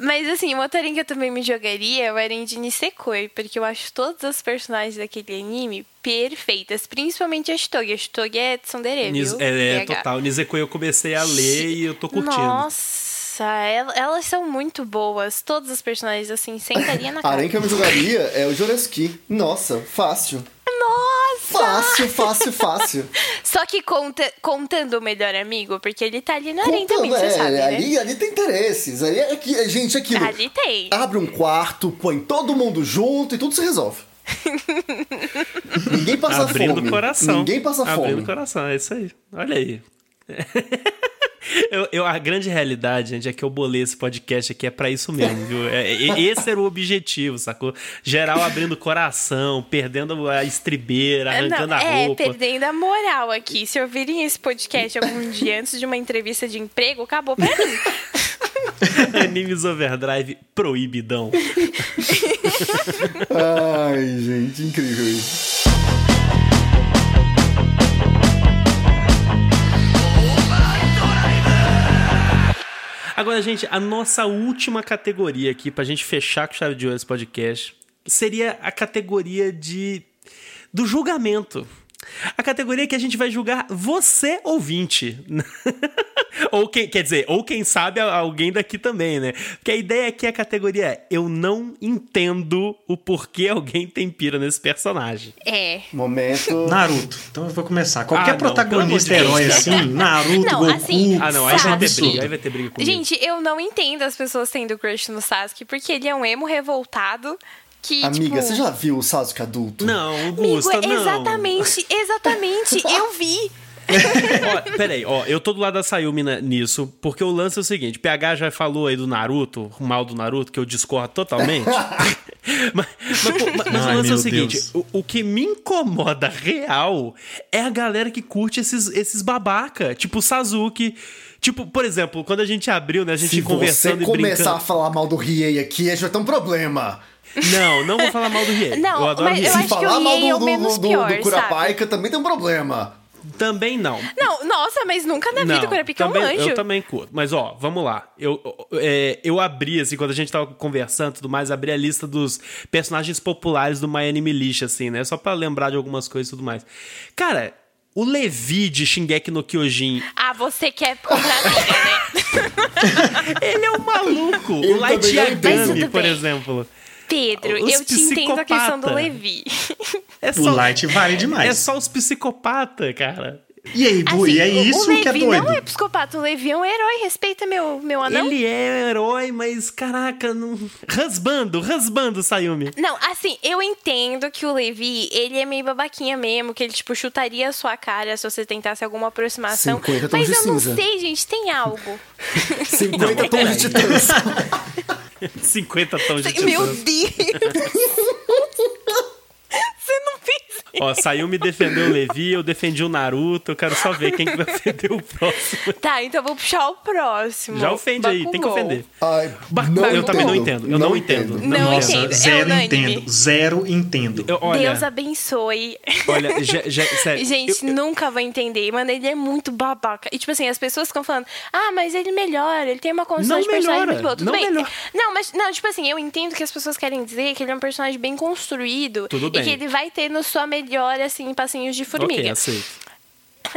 Mas assim, uma tarinha que eu também me jogaria é o Eren de Nisekoi, porque eu acho todas as personagens daquele anime perfeitas, principalmente a Shitogi. A Shitogi é tsundere, Nis, viu? é, é total. Nisekoi eu comecei a ler e eu tô curtindo. Nossa, el- elas são muito boas. Todas as personagens, assim, sentaria na (laughs) A cara. Arém que eu me jogaria é o Joreski. Nossa, fácil. Nossa! Fácil, fácil, (laughs) fácil. Só que conta, contando o melhor amigo, porque ele tá ali no Arém Contando, também, você é, sabe, né? ali, ali tem interesses. Ali é que, é, gente, aquilo. Ali tem. Abre um quarto, põe todo mundo junto e tudo se resolve. (laughs) Ninguém passa Abrindo fome. o coração. Ninguém passa Abrindo fome. o coração, é isso aí. Olha aí. (laughs) Eu, eu- a grande realidade, gente, é que eu bolei esse podcast aqui é pra isso mesmo, viu? É, é- esse era o objetivo, sacou? Geral abrindo o coração, perdendo a estribeira, arrancando Não, a é, roupa. perdendo a moral aqui. Se ouvirem esse podcast algum dia antes de uma entrevista de emprego, acabou pra mim. (laughs) Animes Overdrive proibidão. Ai, gente, incrível isso. Agora, gente, a nossa última categoria aqui, pra gente fechar com chave de ouro esse podcast, seria a categoria de do julgamento. A categoria que a gente vai julgar você, ouvinte. (laughs) ou quem, quer dizer, ou quem sabe alguém daqui também, né? Porque a ideia aqui, a categoria é: eu não entendo o porquê alguém tem pira nesse personagem. É. Momento. (laughs) Naruto. Então eu vou começar. Qualquer Ah, não, protagonista herói assim, (laughs) Naruto, Não, Goku, assim, Ah, não, aí vai ter briga, aí vai ter briga comigo. Gente, eu não entendo as pessoas tendo crush no Sasuke, porque ele é um emo revoltado que, Amiga, tipo... você já viu o Sasuke adulto? Não, Amigo, Augusta, não. exatamente, exatamente, (laughs) eu vi. ó, peraí, ó, eu tô do lado da Sayumi nisso, porque o lance é o seguinte: PH já falou aí do Naruto, o mal do Naruto, que eu discordo totalmente. (laughs) (laughs) mas mas, pô, mas- mas Ai, o lance é o seguinte: o, o que me incomoda real é a galera que curte esses, esses babaca, tipo o Sasuke. Tipo, por exemplo, quando a gente abriu, né, a gente Se você conversando e começar brincando. a falar mal do Riei aqui, a gente vai ter um problema. Não, não vou falar mal do Riei. Não, eu adoro mas Riei. eu Se acho que falar o mal Riei é do, o do, menos do, pior, do Kurapika também tem um problema. Também não. Não, nossa, mas nunca na vida o Kurapika é um anjo. Eu também curto. Mas, ó, vamos lá. Eu, é, eu abri, assim, quando a gente tava conversando e tudo mais, abri a lista dos personagens populares do My Anime List, assim, né? Só pra lembrar de algumas coisas e tudo mais. Cara, o Levi de Shingeki no Kyojin, Ah, você quer comprar briga, né? (laughs) ele é um maluco. Eu o Light entendo. Yagami, por exemplo. Pedro, Os eu te entendo a questão do. Levi. (laughs) É O só, Light vale demais. é só os psicopatas, cara. E aí, Assim, e é o- isso o Levi que é doido. não é psicopata, o Levi é um herói, respeita meu, meu anão. Ele é um herói, mas, caraca, não... rasbando, rasbando, Sayumi. Não, assim, eu entendo que o Levi, ele é meio babaquinha mesmo, que ele, tipo, chutaria a sua cara se você tentasse alguma aproximação. 50 tons Mas de eu não cinza. sei, gente, tem algo. (laughs) 50 tons de titãs. 50 (laughs) tons de Meu titãs. Deus! (laughs) você não fez Ó, Sayumi defendeu o Levi, eu defendi o Naruto. Eu quero só ver quem que vai ofender o próximo. Tá, então eu vou puxar o próximo. Já ofende aí, tem que Bakugou. ofender. Ai, não eu também não entendo. entendo. Eu não, entendo. Não Nossa, entendo, é zero unânime. entendo. Zero entendo. Eu- olha, Deus abençoe. olha, já, já- (laughs) sério. Gente, eu- nunca vai entender. Mano, ele é muito babaca. E, tipo assim, as pessoas ficam falando, ah, mas ele melhora, ele tem uma construção Não de personagem muito boa. Tudo não bem. melhora. Não, mas, não, tipo assim, eu entendo que as pessoas querem dizer que ele é um personagem bem construído. Tudo E bem. que ele vai ter no sua melhora, assim, passinhos de formiga. Ok, aceito.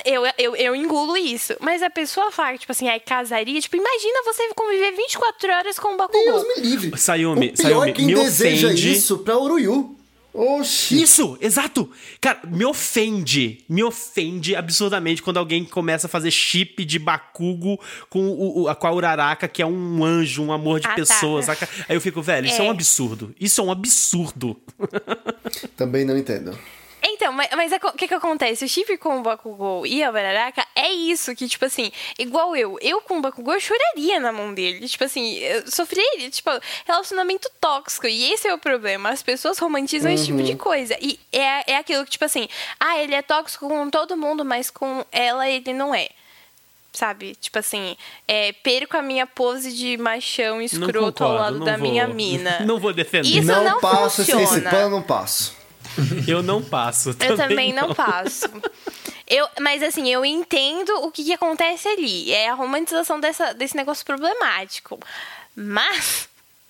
eu, eu, eu engulo isso. Mas a pessoa fala, tipo assim, ai, casaria. Tipo, imagina você conviver 24 horas com um Bakugou. Deus me livre. Sayumi, o pior Sayumi, é quem me deseja ofende. isso pra Uruyu. Oxi. Isso, exato. Cara, me ofende, me ofende absurdamente quando alguém começa a fazer chip de Bakugo com, o, o- com a Uraraka, que é um anjo, um amor de Ah, tá. pessoa, saca? Aí eu fico, velho, isso é. É. um absurdo. Isso é um absurdo. (laughs) Também não entendo. Então, mas, mas o que que acontece? O chip com o Bakugou e a Bararaca é isso, que, tipo assim, igual eu. Eu com o Bakugou, eu choraria na mão dele. Tipo assim, eu sofreria, tipo, relacionamento tóxico. E esse é o problema. As pessoas romantizam uhum. esse tipo de uhum. coisa. E é, é aquilo que, tipo assim, ah, ele é tóxico com todo mundo, mas com ela ele não é sabe? Tipo assim, é, perco a minha pose de machão escroto concordo, ao lado da vou, minha mina. (laughs) Não vou defender. Isso não, não passo funciona. esse pano, não passo. (laughs) Eu não passo. Também eu também não, não passo. Eu, mas assim, eu entendo o que, que acontece ali. É a romantização dessa, desse negócio problemático. Mas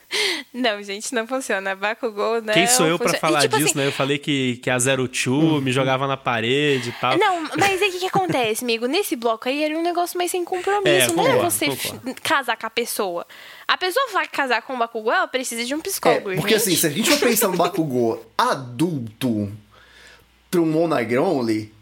(laughs) não, gente, não funciona. Bakugou, né? Quem sou eu para falar e, tipo disso, assim, né? Eu falei que, que a Zero Two me jogava na parede e tal. Não, mas aí o que, que acontece, amigo? Nesse bloco aí era um negócio mais sem compromisso. É, não é você concordo. casar com a pessoa. A pessoa vai casar com o Bakugou, ela precisa de um psicólogo. É, porque gente. assim, se a gente for pensar no Bakugou adulto pra um Only,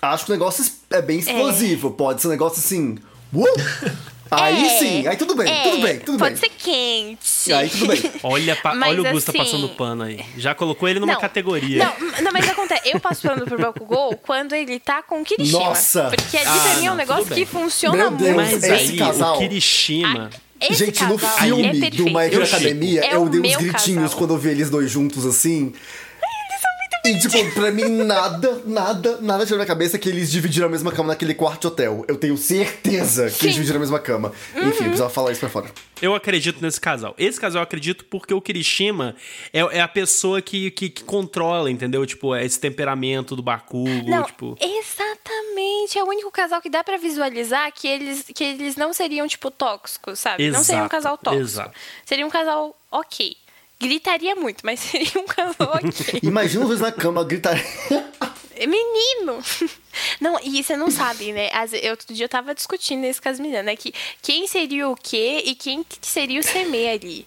acho que o negócio é bem explosivo. É. Pode ser um negócio assim. Uh! Aí é, sim, aí tudo bem, é, tudo bem, tudo pode bem. Pode ser quente. Aí tudo bem. (laughs) Olha, pa, olha o Gusta assim, passando pano aí. Já colocou ele numa não, categoria. Não, não, mas acontece, eu passo pano pro Bakugou quando ele tá com o Kirishima. Nossa! Porque ali ah, pra mim é um negócio que funciona Meu Deus, muito. Mas esse aí, casal, o Kirishima... Esse Gente, no filme é do My Hero Academia, é eu dei uns gritinhos casal. quando eu vi eles dois juntos assim. E, tipo, pra mim, nada, nada, nada tirou na cabeça que eles dividiram a mesma cama naquele quarto de hotel. Eu tenho certeza que Sim. eles dividiram a mesma cama. Uhum. Enfim, eu precisava falar isso pra fora. Eu acredito nesse casal. Esse casal eu acredito porque o Kirishima é, é a pessoa que, que, que, controla, entendeu? Tipo, é esse temperamento do Bakugo, não, tipo... Exatamente. É o único casal que dá para visualizar que eles, que eles não seriam, tipo, tóxicos, sabe? Exato, não seriam um casal tóxico. Exato. Seria um casal ok. Gritaria muito, mas (laughs) seria um casal (laughs) ok. Imagina os dois na cama gritaria. Menino! (laughs) Não, e você não sabe, né? Eu, outro dia eu tava discutindo isso com as meninas, né? Que quem seria o quê e quem seria o seme ali.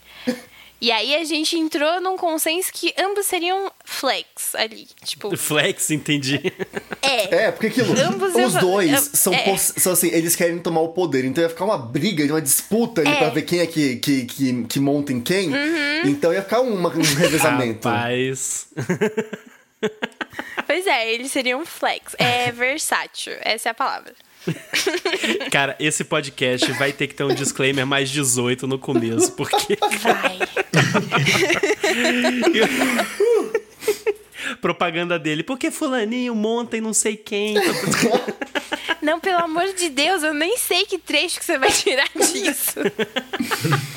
E aí a gente entrou num consenso que ambos seriam flex ali, tipo... Flex, entendi. É. É, porque aquilo, ambos os dois eu, são, é. são assim, eles querem tomar o poder, então ia ficar uma briga, uma disputa ali é. pra ver quem é que, que, que, que monta em quem. Uhum. Então ia ficar uma, um revezamento. Rapaz... pois é, eles seriam flex. É (laughs) versátil, essa é a palavra. (laughs) Cara, esse podcast vai ter que ter um disclaimer mais 18 no começo, porque. Vai. (laughs) (laughs) Propaganda dele. Porque fulaninho monta e não sei quem. (laughs) Não, pelo amor de Deus, eu nem sei que trecho que você vai tirar disso.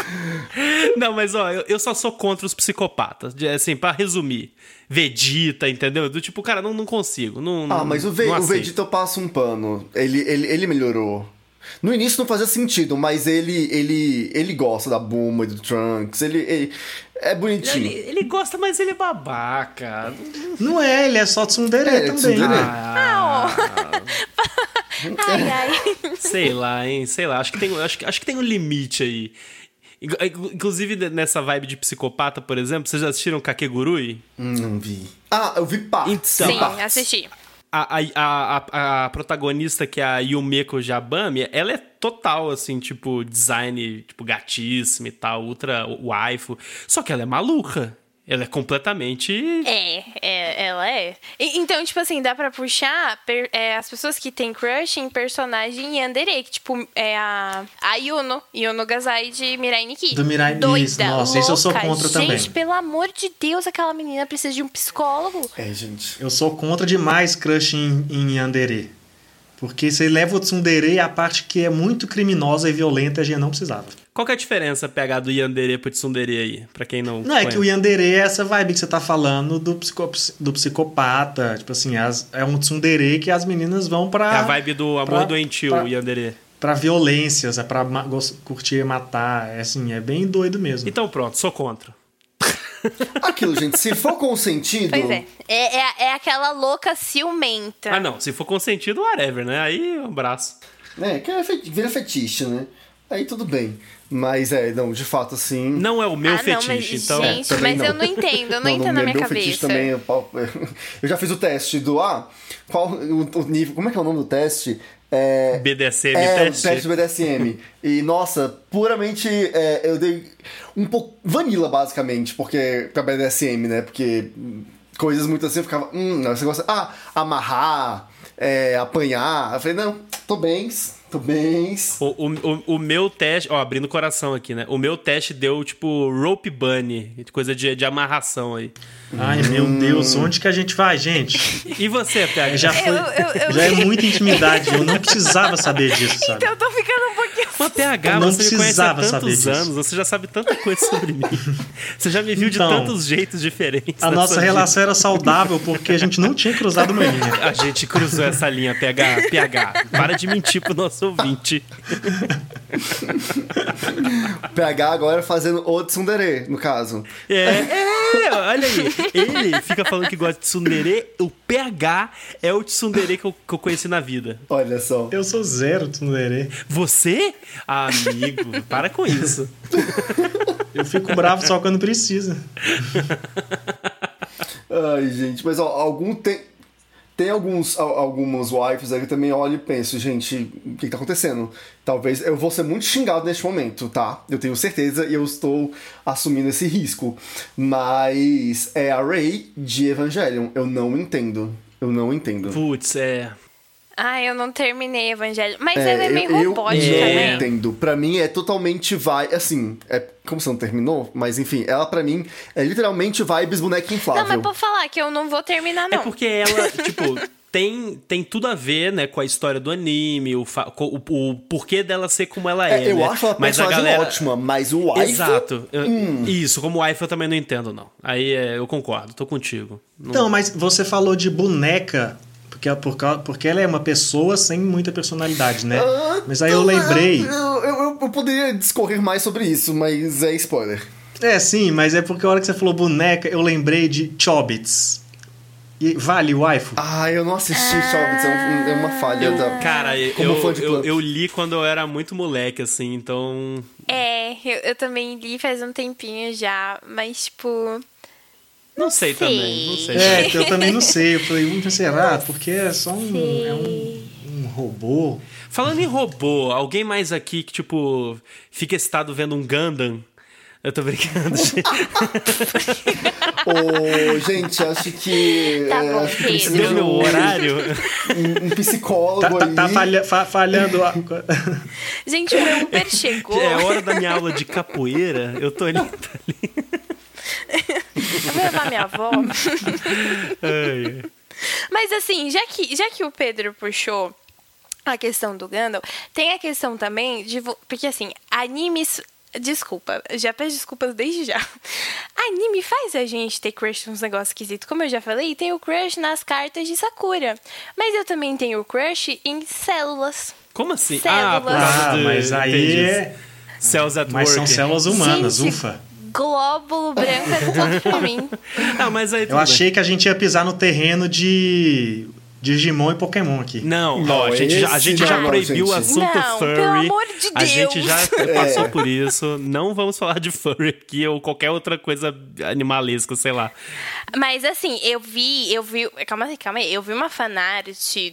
(laughs) Não, mas ó, eu, eu só sou contra os psicopatas. Assim, para resumir. Vegeta, entendeu? Do tipo, cara, não, não consigo. Não, ah, mas o, Ve o Vegeta eu passo um pano. Ele, ele, ele melhorou. No início não fazia sentido, mas ele ele ele gosta da Bulma e do Trunks. Ele, ele é bonitinho. Ele, ele, gosta, mas ele é babaca. Não é, ele é só tsundere é, também. Tsundere. Ah, (laughs) ai, ai. Sei lá, hein? Sei lá. Acho que tem, acho, acho que tem um limite aí. Inclusive, nessa vibe de psicopata, por exemplo, vocês já assistiram Kakegurui? Hum, não vi. Ah, eu vi partes. Então, Sim, partes. assisti. A, a, a, a, protagonista, que é a Yumeko Jabami, ela é total, assim, tipo, design, tipo, gatíssima e tal, ultra waifu. Só que ela é maluca. Ela é completamente. É, é ela é. E, então, tipo assim, dá pra puxar per, é, as pessoas que têm crush em personagem Yandere, que, tipo, é a, a Yuno, Yuno Gazai de Mirai Nikki. Do Mirai Nikki. Nossa, louca. isso eu sou contra gente, também. Gente, pelo amor de Deus, aquela menina precisa de um psicólogo. É, gente. Eu sou contra demais crush em, em Yandere. Porque você leva o tsundere a parte que é muito criminosa e violenta, a gente não precisava. Qual que é a diferença pegar do Yandere pro Tsundere aí, pra quem não Não, conhece? é que o Yandere é essa vibe que você tá falando do, psico, do psicopata. Tipo assim, as, é um Tsundere que as meninas vão pra... É a vibe do amor pra, doentio, pra, o Yandere. Pra violências, é pra curtir e matar. É assim, é bem doido mesmo. Então pronto, sou contra. Aquilo, gente, se for consentido. Pois é. É, é, é aquela louca ciumenta. Ah, não. Se for consentido, whatever, né? Aí um abraço. É, que é vira fetiche, né? Aí tudo bem. Mas é, não, de fato, assim. Não é o meu ah, fetiche, não, mas, então. Gente, é, mas não. eu não entendo, eu não, não entendo na minha meu cabeça. Fetiche também, (laughs) eu já fiz o teste do. Ah, qual o, o nível. Como é que é o nome do teste? É, BDSM é, teste. teste BDSM. e, nossa, puramente é, eu dei um pouco. Vanilla, basicamente, porque. Pra BDSM, né? Porque coisas muito assim, eu ficava, hum, você gosta, ah, amarrar, é, apanhar. Eu falei, não, tô bem, tô bem. O, o, o, meu teste, ó, abrindo o coração aqui, né? O meu teste deu, tipo, rope bunny, coisa de, de amarração aí. Ai, meu Deus, onde que a gente vai, gente? E você, PH? Já, foi, eu, eu, eu... já é (laughs) muita intimidade, eu não precisava saber disso, sabe? Então eu tô ficando um pouquinho... Mas PH, você me conhece há tantos anos, você já sabe tanta coisa sobre mim. (laughs) Você já me viu então, de tantos jeitos diferentes. A nossa relação vida. era saudável porque a gente não tinha cruzado uma linha. A gente cruzou essa linha, PH. PH, para de mentir pro nosso ouvinte. PH agora fazendo o tsundere, no caso. É, (laughs) é, olha aí. Ele fica falando que gosta de tsundere, o PH é o tsundere que eu, que eu conheci na vida. Olha só. Eu sou zero tsundere. Você? Amigo, para com isso. Eu fico bravo só quando precisa. Ai, gente, mas ó, algum tem tem alguns, algumas wives aí que também olho e penso, gente, o que, que tá acontecendo? Talvez eu vou ser muito xingado neste momento, tá? Eu tenho certeza e eu estou assumindo esse risco. Mas é a Ray de Evangelion. Eu não entendo. Eu não entendo. Putz, é. Ah, eu não terminei Evangelho. Mas é, ela é meio eu, robótica, eu né? Eu entendo. Pra mim é totalmente vai. Assim, é como você não terminou, mas enfim, ela pra mim é literalmente vibes boneca inflável. Não, mas pra falar que eu não vou terminar, não. É porque ela, tipo. Tem, tem tudo a ver, né, com a história do anime, o, o, o porquê dela ser como ela é. é eu né? acho ela mas a galera... ótima, mas o waifu... Exato. Hum. Isso, como waifu eu também não entendo, não. Aí é, eu concordo, tô contigo. Não... Então, mas você falou de boneca porque, por, porque ela é uma pessoa sem muita personalidade, né? Ah, mas aí eu lembrei. Eu, eu, eu, poderia discorrer mais sobre isso, mas é spoiler. É, sim, mas é porque a hora que você falou boneca, eu lembrei de Chobits. E vale waifu? Ah, eu não assisti ah, Chobits, é, é, uma falha eu, da. Cara, eu, eu, eu, li quando eu era muito moleque, assim, então. É, eu, eu também li faz um tempinho já, mas, tipo. Não, sei, sei, também, não sei. É, eu também não sei. Eu falei, hum, será? Porque é só um, é um, um robô. Falando em robô, alguém mais aqui que, tipo, fica excitado vendo um Gundam? Eu tô brincando, gente. (laughs) oh, gente, acho que. Tá é, bom, acho que Deu meu horário. Um, um psicólogo tá, tá, tá falha, fa, falhando. gente, o meu Uber chegou. É hora da minha aula de capoeira. Eu tô ali. Tô ali. Eu vou levar minha avó. (laughs) Mas assim, já que, já que o Pedro puxou a questão do Gandalf, tem a questão também de. Porque assim, animes. Desculpa, já peço desculpas desde já. Anime faz a gente ter crush nos negócios esquisitos. Como eu já falei, tem o crush nas cartas de Sakura. Mas eu também tenho crush em células. Como assim? Células. Ah, ah mas aí é. Cells at Mas work. são células humanas, gente, ufa glóbulo branco era tudo pra mim. (laughs) Ah, mas aí Eu achei que a gente ia pisar no terreno de Digimon e Pokémon aqui. Não, não a gente já, a gente já proibiu o assunto não, furry. Pelo amor de Deus. A gente já (laughs) passou é. por isso. Não vamos falar de furry aqui ou qualquer outra coisa animalesca, sei lá. Mas assim, eu vi, eu vi. Calma aí, calma aí. Eu vi uma fanart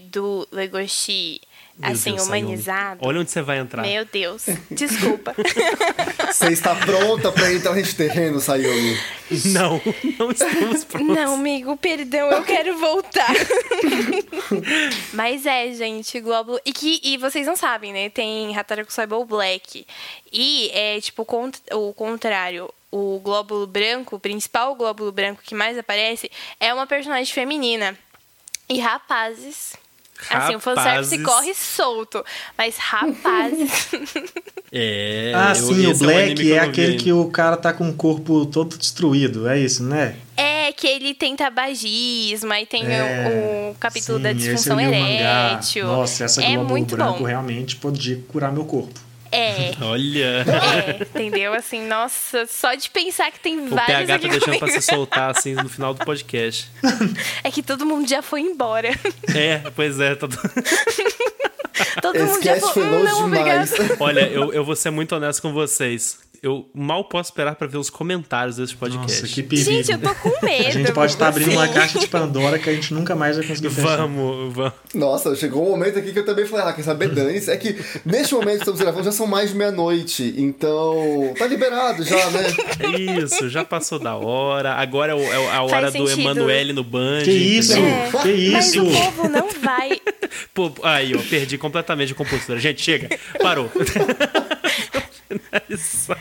do Legoshi meu assim, Deus, humanizado. Olha onde você vai entrar. Meu Deus, desculpa. (laughs) você está pronta para entrar nesse terreno, Sayumi? Não, não estamos prontos. Não, amigo, perdão, eu quero voltar. (laughs) Mas é, gente, Globo. E, que, e vocês não sabem, né? Tem Hataraku Saibou Black. E é tipo o contrário. O glóbulo branco, o principal glóbulo branco que mais aparece, é uma personagem feminina. E rapazes Assim, o fanservice corre solto. Mas, rapazes. (laughs) é. Ah, sim, o Black é, é aquele que o cara tá com o corpo todo destruído, é isso, né? É, que ele tem tabagismo, aí tem é, o, o, capítulo sim, da disfunção erétil. Nossa, essa é muito branco bom. realmente podia curar meu corpo. É. (laughs) Olha. É, entendeu? Assim, nossa, só de pensar que tem o vários. O PH tá deixando pra se (laughs) soltar assim no final do podcast. É que todo mundo já foi embora. (laughs) É, pois é. Todo, todo mundo já foi, foi longe demais. Olha, eu, eu vou ser muito honesto com vocês eu mal posso esperar para ver os comentários desse podcast. Nossa, que perigo. Gente, eu tô com medo. A gente pode estar tá abrindo uma caixa de Pandora que a gente nunca mais vai conseguir fechar. Vamos, vamos. Nossa, chegou um momento aqui que eu também falei, ah, quer saber, Dani? É que neste momento que estamos gravando já são mais de meia-noite, então tá liberado já, né? (laughs) Isso, já passou da hora. Agora é, é a hora do Emanuele no Band. Que isso? É. Que isso? Mas o povo não vai. (laughs) Pô, aí, ó, perdi completamente a compostura. Gente, chega. Parou. (laughs) finalizar,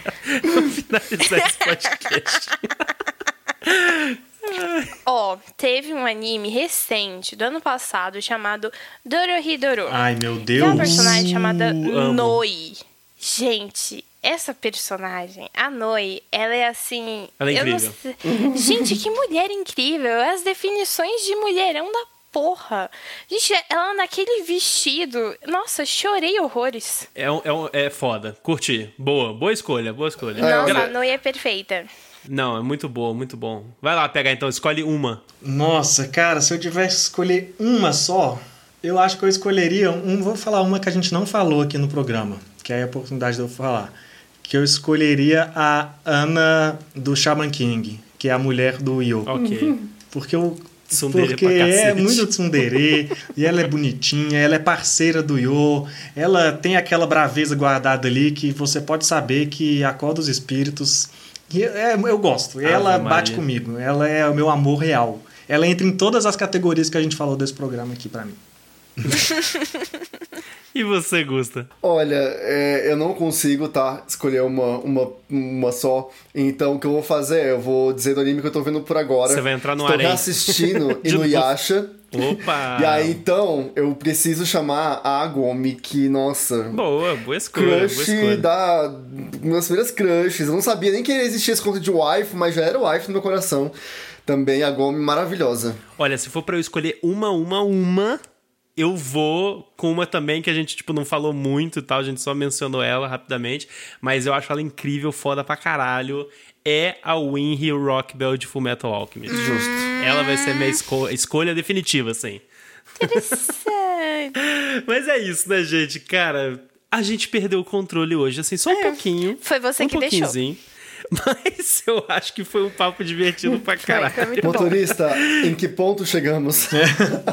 finalizar esse podcast. (laughs) Ó, oh, teve um anime recente do ano passado chamado Dorohedoro. Ai, meu Deus. Tem uma personagem chamada uh, Noi. Gente, essa personagem, a Noi, ela é assim. Ela é incrível. Gente, que mulher incrível! As definições de mulherão da porra. Gente, ela naquele vestido. Nossa, chorei horrores. É, um, é, um, é foda. Curti. Boa, boa escolha, boa escolha. Nossa, a Noi é perfeita. Não, é muito boa, muito bom. Vai lá pegar então, escolhe uma. Nossa, cara, se eu tivesse que escolher uma só, eu acho que eu escolheria um. Vou falar uma que a gente não falou aqui no programa, que é a oportunidade de eu falar. Que eu escolheria a Ana do Shaman King, que é a mulher do Yo. Ok. Porque eu Tsundere porque é muito tsundere, e ela é bonitinha, ela é parceira do Yo, ela tem aquela braveza guardada ali que você pode saber que acorda os espíritos. E é, eu gosto, ela Ave bate Maria. comigo, ela é o meu amor real. Ela entra em todas as categorias que a gente falou desse programa aqui para mim. (laughs) (laughs) E você, Gusta? Olha, é, eu não consigo, tá? Escolher uma, uma, uma só. Então, o que eu vou fazer é, eu vou dizer do anime que eu tô vendo por agora. Você vai entrar no Estou reassistindo (laughs) Inuyasha. Opa! E aí, então, eu preciso chamar a Agomi, que, nossa... Boa, boa escolha, crush boa escolha. da... Minhas primeiras crushes. Eu não sabia nem que existia esse conto de wife, mas já era wife no meu coração. Também a Gomi maravilhosa. Olha, se for para eu escolher uma, uma, uma, eu vou com uma também que a gente, tipo, não falou muito e tal, a gente só mencionou ela rapidamente, mas eu acho ela incrível, foda pra caralho. É a Winry Rockbell de Fullmetal Alchemist. Justo. Ela vai ser minha esco escolha definitiva, assim. Interessante. (laughs) mas é isso, né, gente? Cara, a gente perdeu o controle hoje, assim, só um é. pouquinho. Foi você um que deixou. (laughs) Mas eu acho que foi um papo divertido pra caralho. Motorista, em que ponto chegamos?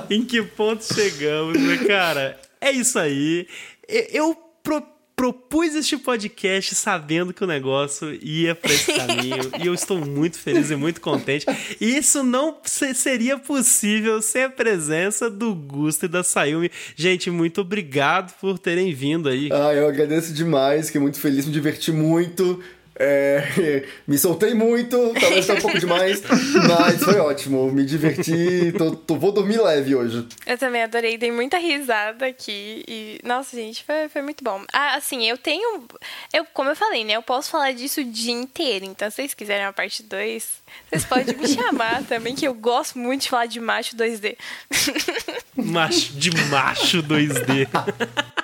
em que ponto chegamos, né, cara? É isso aí. Eu pro propus este podcast sabendo que o negócio ia para esse caminho e eu estou muito feliz e muito contente. E isso não seria possível sem a presença do Gusto e da Sayumi. Gente, muito obrigado por terem vindo aí. Ah, eu agradeço demais, fiquei muito feliz, me diverti muito. É, (laughs) me soltei muito, talvez tá um pouco demais, mas foi ótimo. Me diverti, tô, tô, vou dormir leve hoje. Eu também adorei, dei muita risada aqui. E, nossa, gente, foi, foi muito bom. Ah, assim, eu tenho. Eu, como eu falei, né? Eu posso falar disso o dia inteiro. Então, se vocês quiserem uma parte 2, vocês podem me (laughs) chamar também, que eu gosto muito de falar de macho 2D. Macho de macho 2D. (laughs)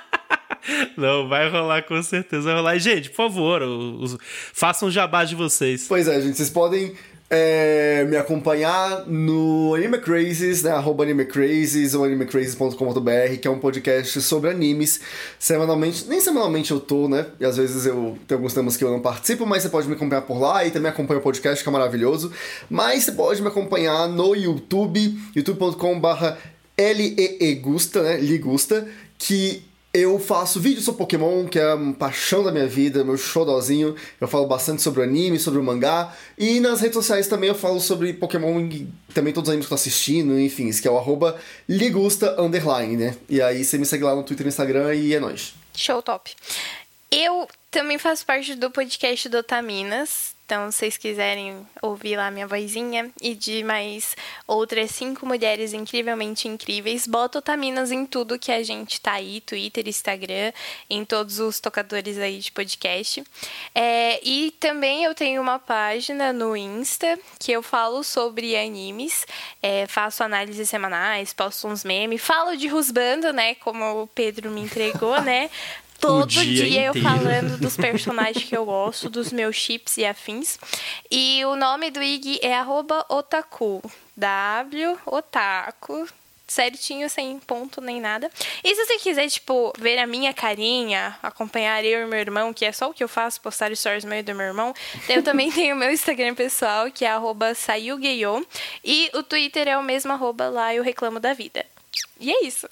Não, vai rolar com certeza, vai rolar. E, gente, por favor, os, façam jabá de vocês. Pois é, gente, vocês podem é, me acompanhar no Anime Crazes, né? Arroba Anime Crazes ou animecrazes.com.br, que é um podcast sobre animes. Semanalmente, nem semanalmente eu tô, né? E às vezes eu tenho alguns temas que eu não participo, mas você pode me acompanhar por lá e também acompanha o podcast, que é maravilhoso. Mas você pode me acompanhar no YouTube, youtube.com/barra L-E-E-Gusta, né? Ligusta, que eu faço vídeos sobre Pokémon, que é a paixão da minha vida, meu xodózinho. Eu falo bastante sobre o anime, sobre o mangá. E nas redes sociais também eu falo sobre Pokémon e também todos os animes que eu tô assistindo, enfim, que é o arroba ligusta underline, né? E aí você me segue lá no Twitter e no Instagram e é nóis. Show top. Eu também faço parte do podcast do Otaminas, então, se vocês quiserem ouvir lá minha vozinha e de mais outras cinco mulheres incrivelmente incríveis, bota Otaminas em tudo que a gente tá aí, Twitter, Instagram, em todos os tocadores aí de podcast. É, e também eu tenho uma página no Insta que eu falo sobre animes, é, faço análises semanais, posto uns memes, falo de Rusbando, né, como o Pedro me entregou, né, (laughs) todo dia, dia eu falando dos personagens que eu gosto, dos meus chips e afins. E o nome do IG é otaku. W otaku certinho, sem ponto nem nada. E se você quiser, tipo, ver a minha carinha, acompanhar eu e meu irmão, que é só o que eu faço, postar stories meio do meu irmão, eu também (laughs) tenho o meu Instagram pessoal, que é arroba e o Twitter é o mesmo arroba lá, eu reclamo da vida. E é isso.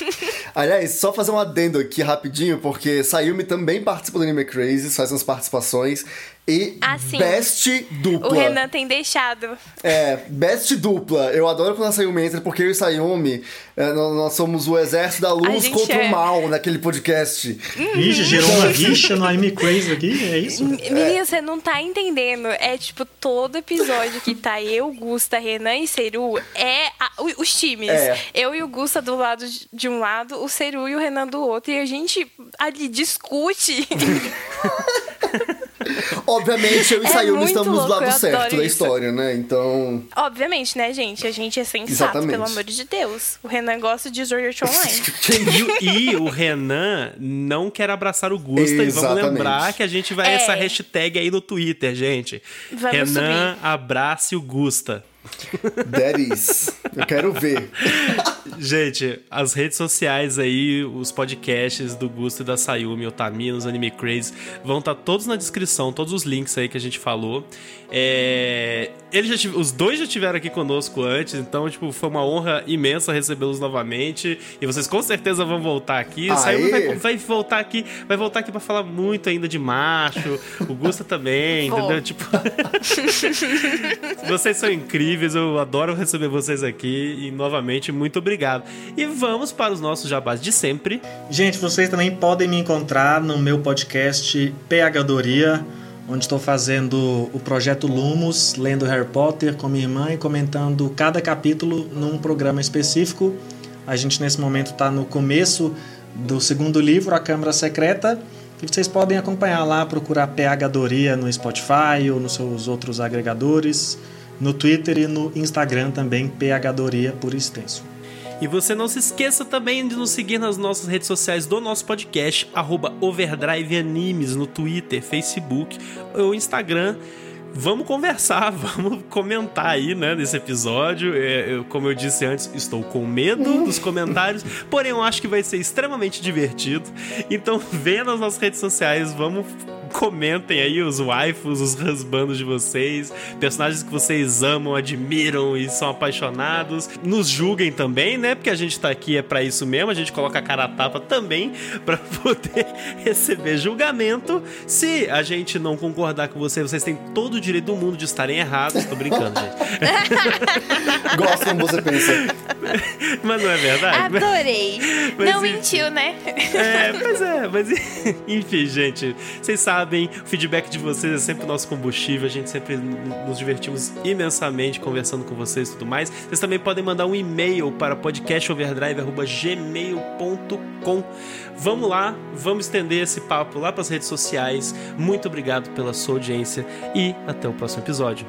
(laughs) Aliás, só fazer um adendo aqui rapidinho, porque Sayumi também participa do Anime Crazy, faz umas participações. E ah, best dupla. O Renan tem deixado. É, best dupla. Eu adoro quando a Sayumi entra, porque eu e Sayumi, é, nós somos o exército da luz contra é. o mal naquele podcast. Uhum. Ixi, gerou uma (laughs) rixa no Anime Crazy aqui, é isso? Menina, é. você não tá entendendo. É tipo, todo episódio que tá eu, Gusta, Renan e Seru, é a, os times. É. Eu e o Gusta do lado de um lado, o Seru e o Renan do outro. E a gente ali discute. (laughs) (laughs) Obviamente, eu e é Sayumi estamos louco, do lado certo da história, né? Então. Obviamente, né, gente? A gente é sensato, Exatamente. pelo amor de Deus. O Renan gosta de Sword Art Online. (laughs) e, e, o Renan não quer abraçar o Gusta. Exatamente. E vamos lembrar que a gente vai é. essa hashtag aí no Twitter, gente. Vamos Renan subir. abrace o Gusta. That is. Eu quero ver. (laughs) Gente, as redes sociais aí, os podcasts do Gusto e da Sayumi, Otaminos, Anime Crazy, vão estar tá todos na descrição, todos os links aí que a gente falou. É, eles já os dois já estiveram aqui conosco antes, então, tipo, foi uma honra imensa recebê-los novamente. E vocês com certeza vão voltar aqui. O Sayumi vai, vai, voltar aqui, vai voltar aqui pra falar muito ainda de macho. O Gusta (laughs) também, entendeu? Tipo. (laughs) vocês são incríveis, eu adoro receber vocês aqui. E novamente, muito obrigado. E vamos para os nossos jabás de sempre. Gente, vocês também podem me encontrar no meu podcast PH Doria onde estou fazendo o projeto Lumos, lendo Harry Potter com minha irmã e comentando cada capítulo num programa específico. A gente nesse momento está no começo do segundo livro, A Câmara Secreta, e vocês podem acompanhar lá, procurar PH Doria no Spotify ou nos seus outros agregadores, no Twitter e no Instagram também, PH Doria por extenso. E você não se esqueça também de nos seguir nas nossas redes sociais do nosso podcast, Overdrive Animes, no Twitter, Facebook ou Instagram. Vamos conversar, (laughs) vamos comentar aí, né, nesse episódio. É, eu, como eu disse antes, estou com medo dos comentários, (laughs) porém eu acho que vai ser extremamente divertido. Então, (laughs) venha nas nossas redes sociais, vamos comentem aí os waifus, os husbandos de vocês, personagens que vocês amam, admiram e são apaixonados. Nos julguem também, né? Porque a gente tá aqui é para isso mesmo, a gente coloca a cara a tapa também (laughs) para poder (laughs) receber julgamento. Se a gente não concordar com você, vocês têm todo o direito do mundo de estarem errados. Tô brincando, gente. (laughs) Gosto como você pensa. Mas não é verdade? Adorei. Mas, não mentiu, né? É, mas é, mas enfim, gente, vocês sabem sabem, o feedback de vocês é sempre o nosso combustível, a gente sempre nos divertimos imensamente conversando com vocês e tudo mais. Vocês também podem mandar um e-mail para podcastoverdrive.gmail.com. Vamos lá, vamos estender esse papo lá para as redes sociais. Muito obrigado pela sua audiência e até o próximo episódio.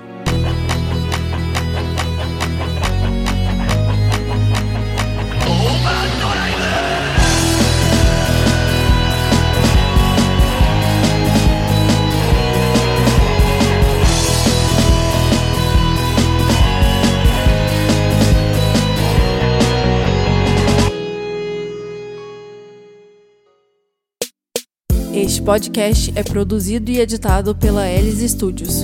Podcast é produzido e editado pela Elis Studios.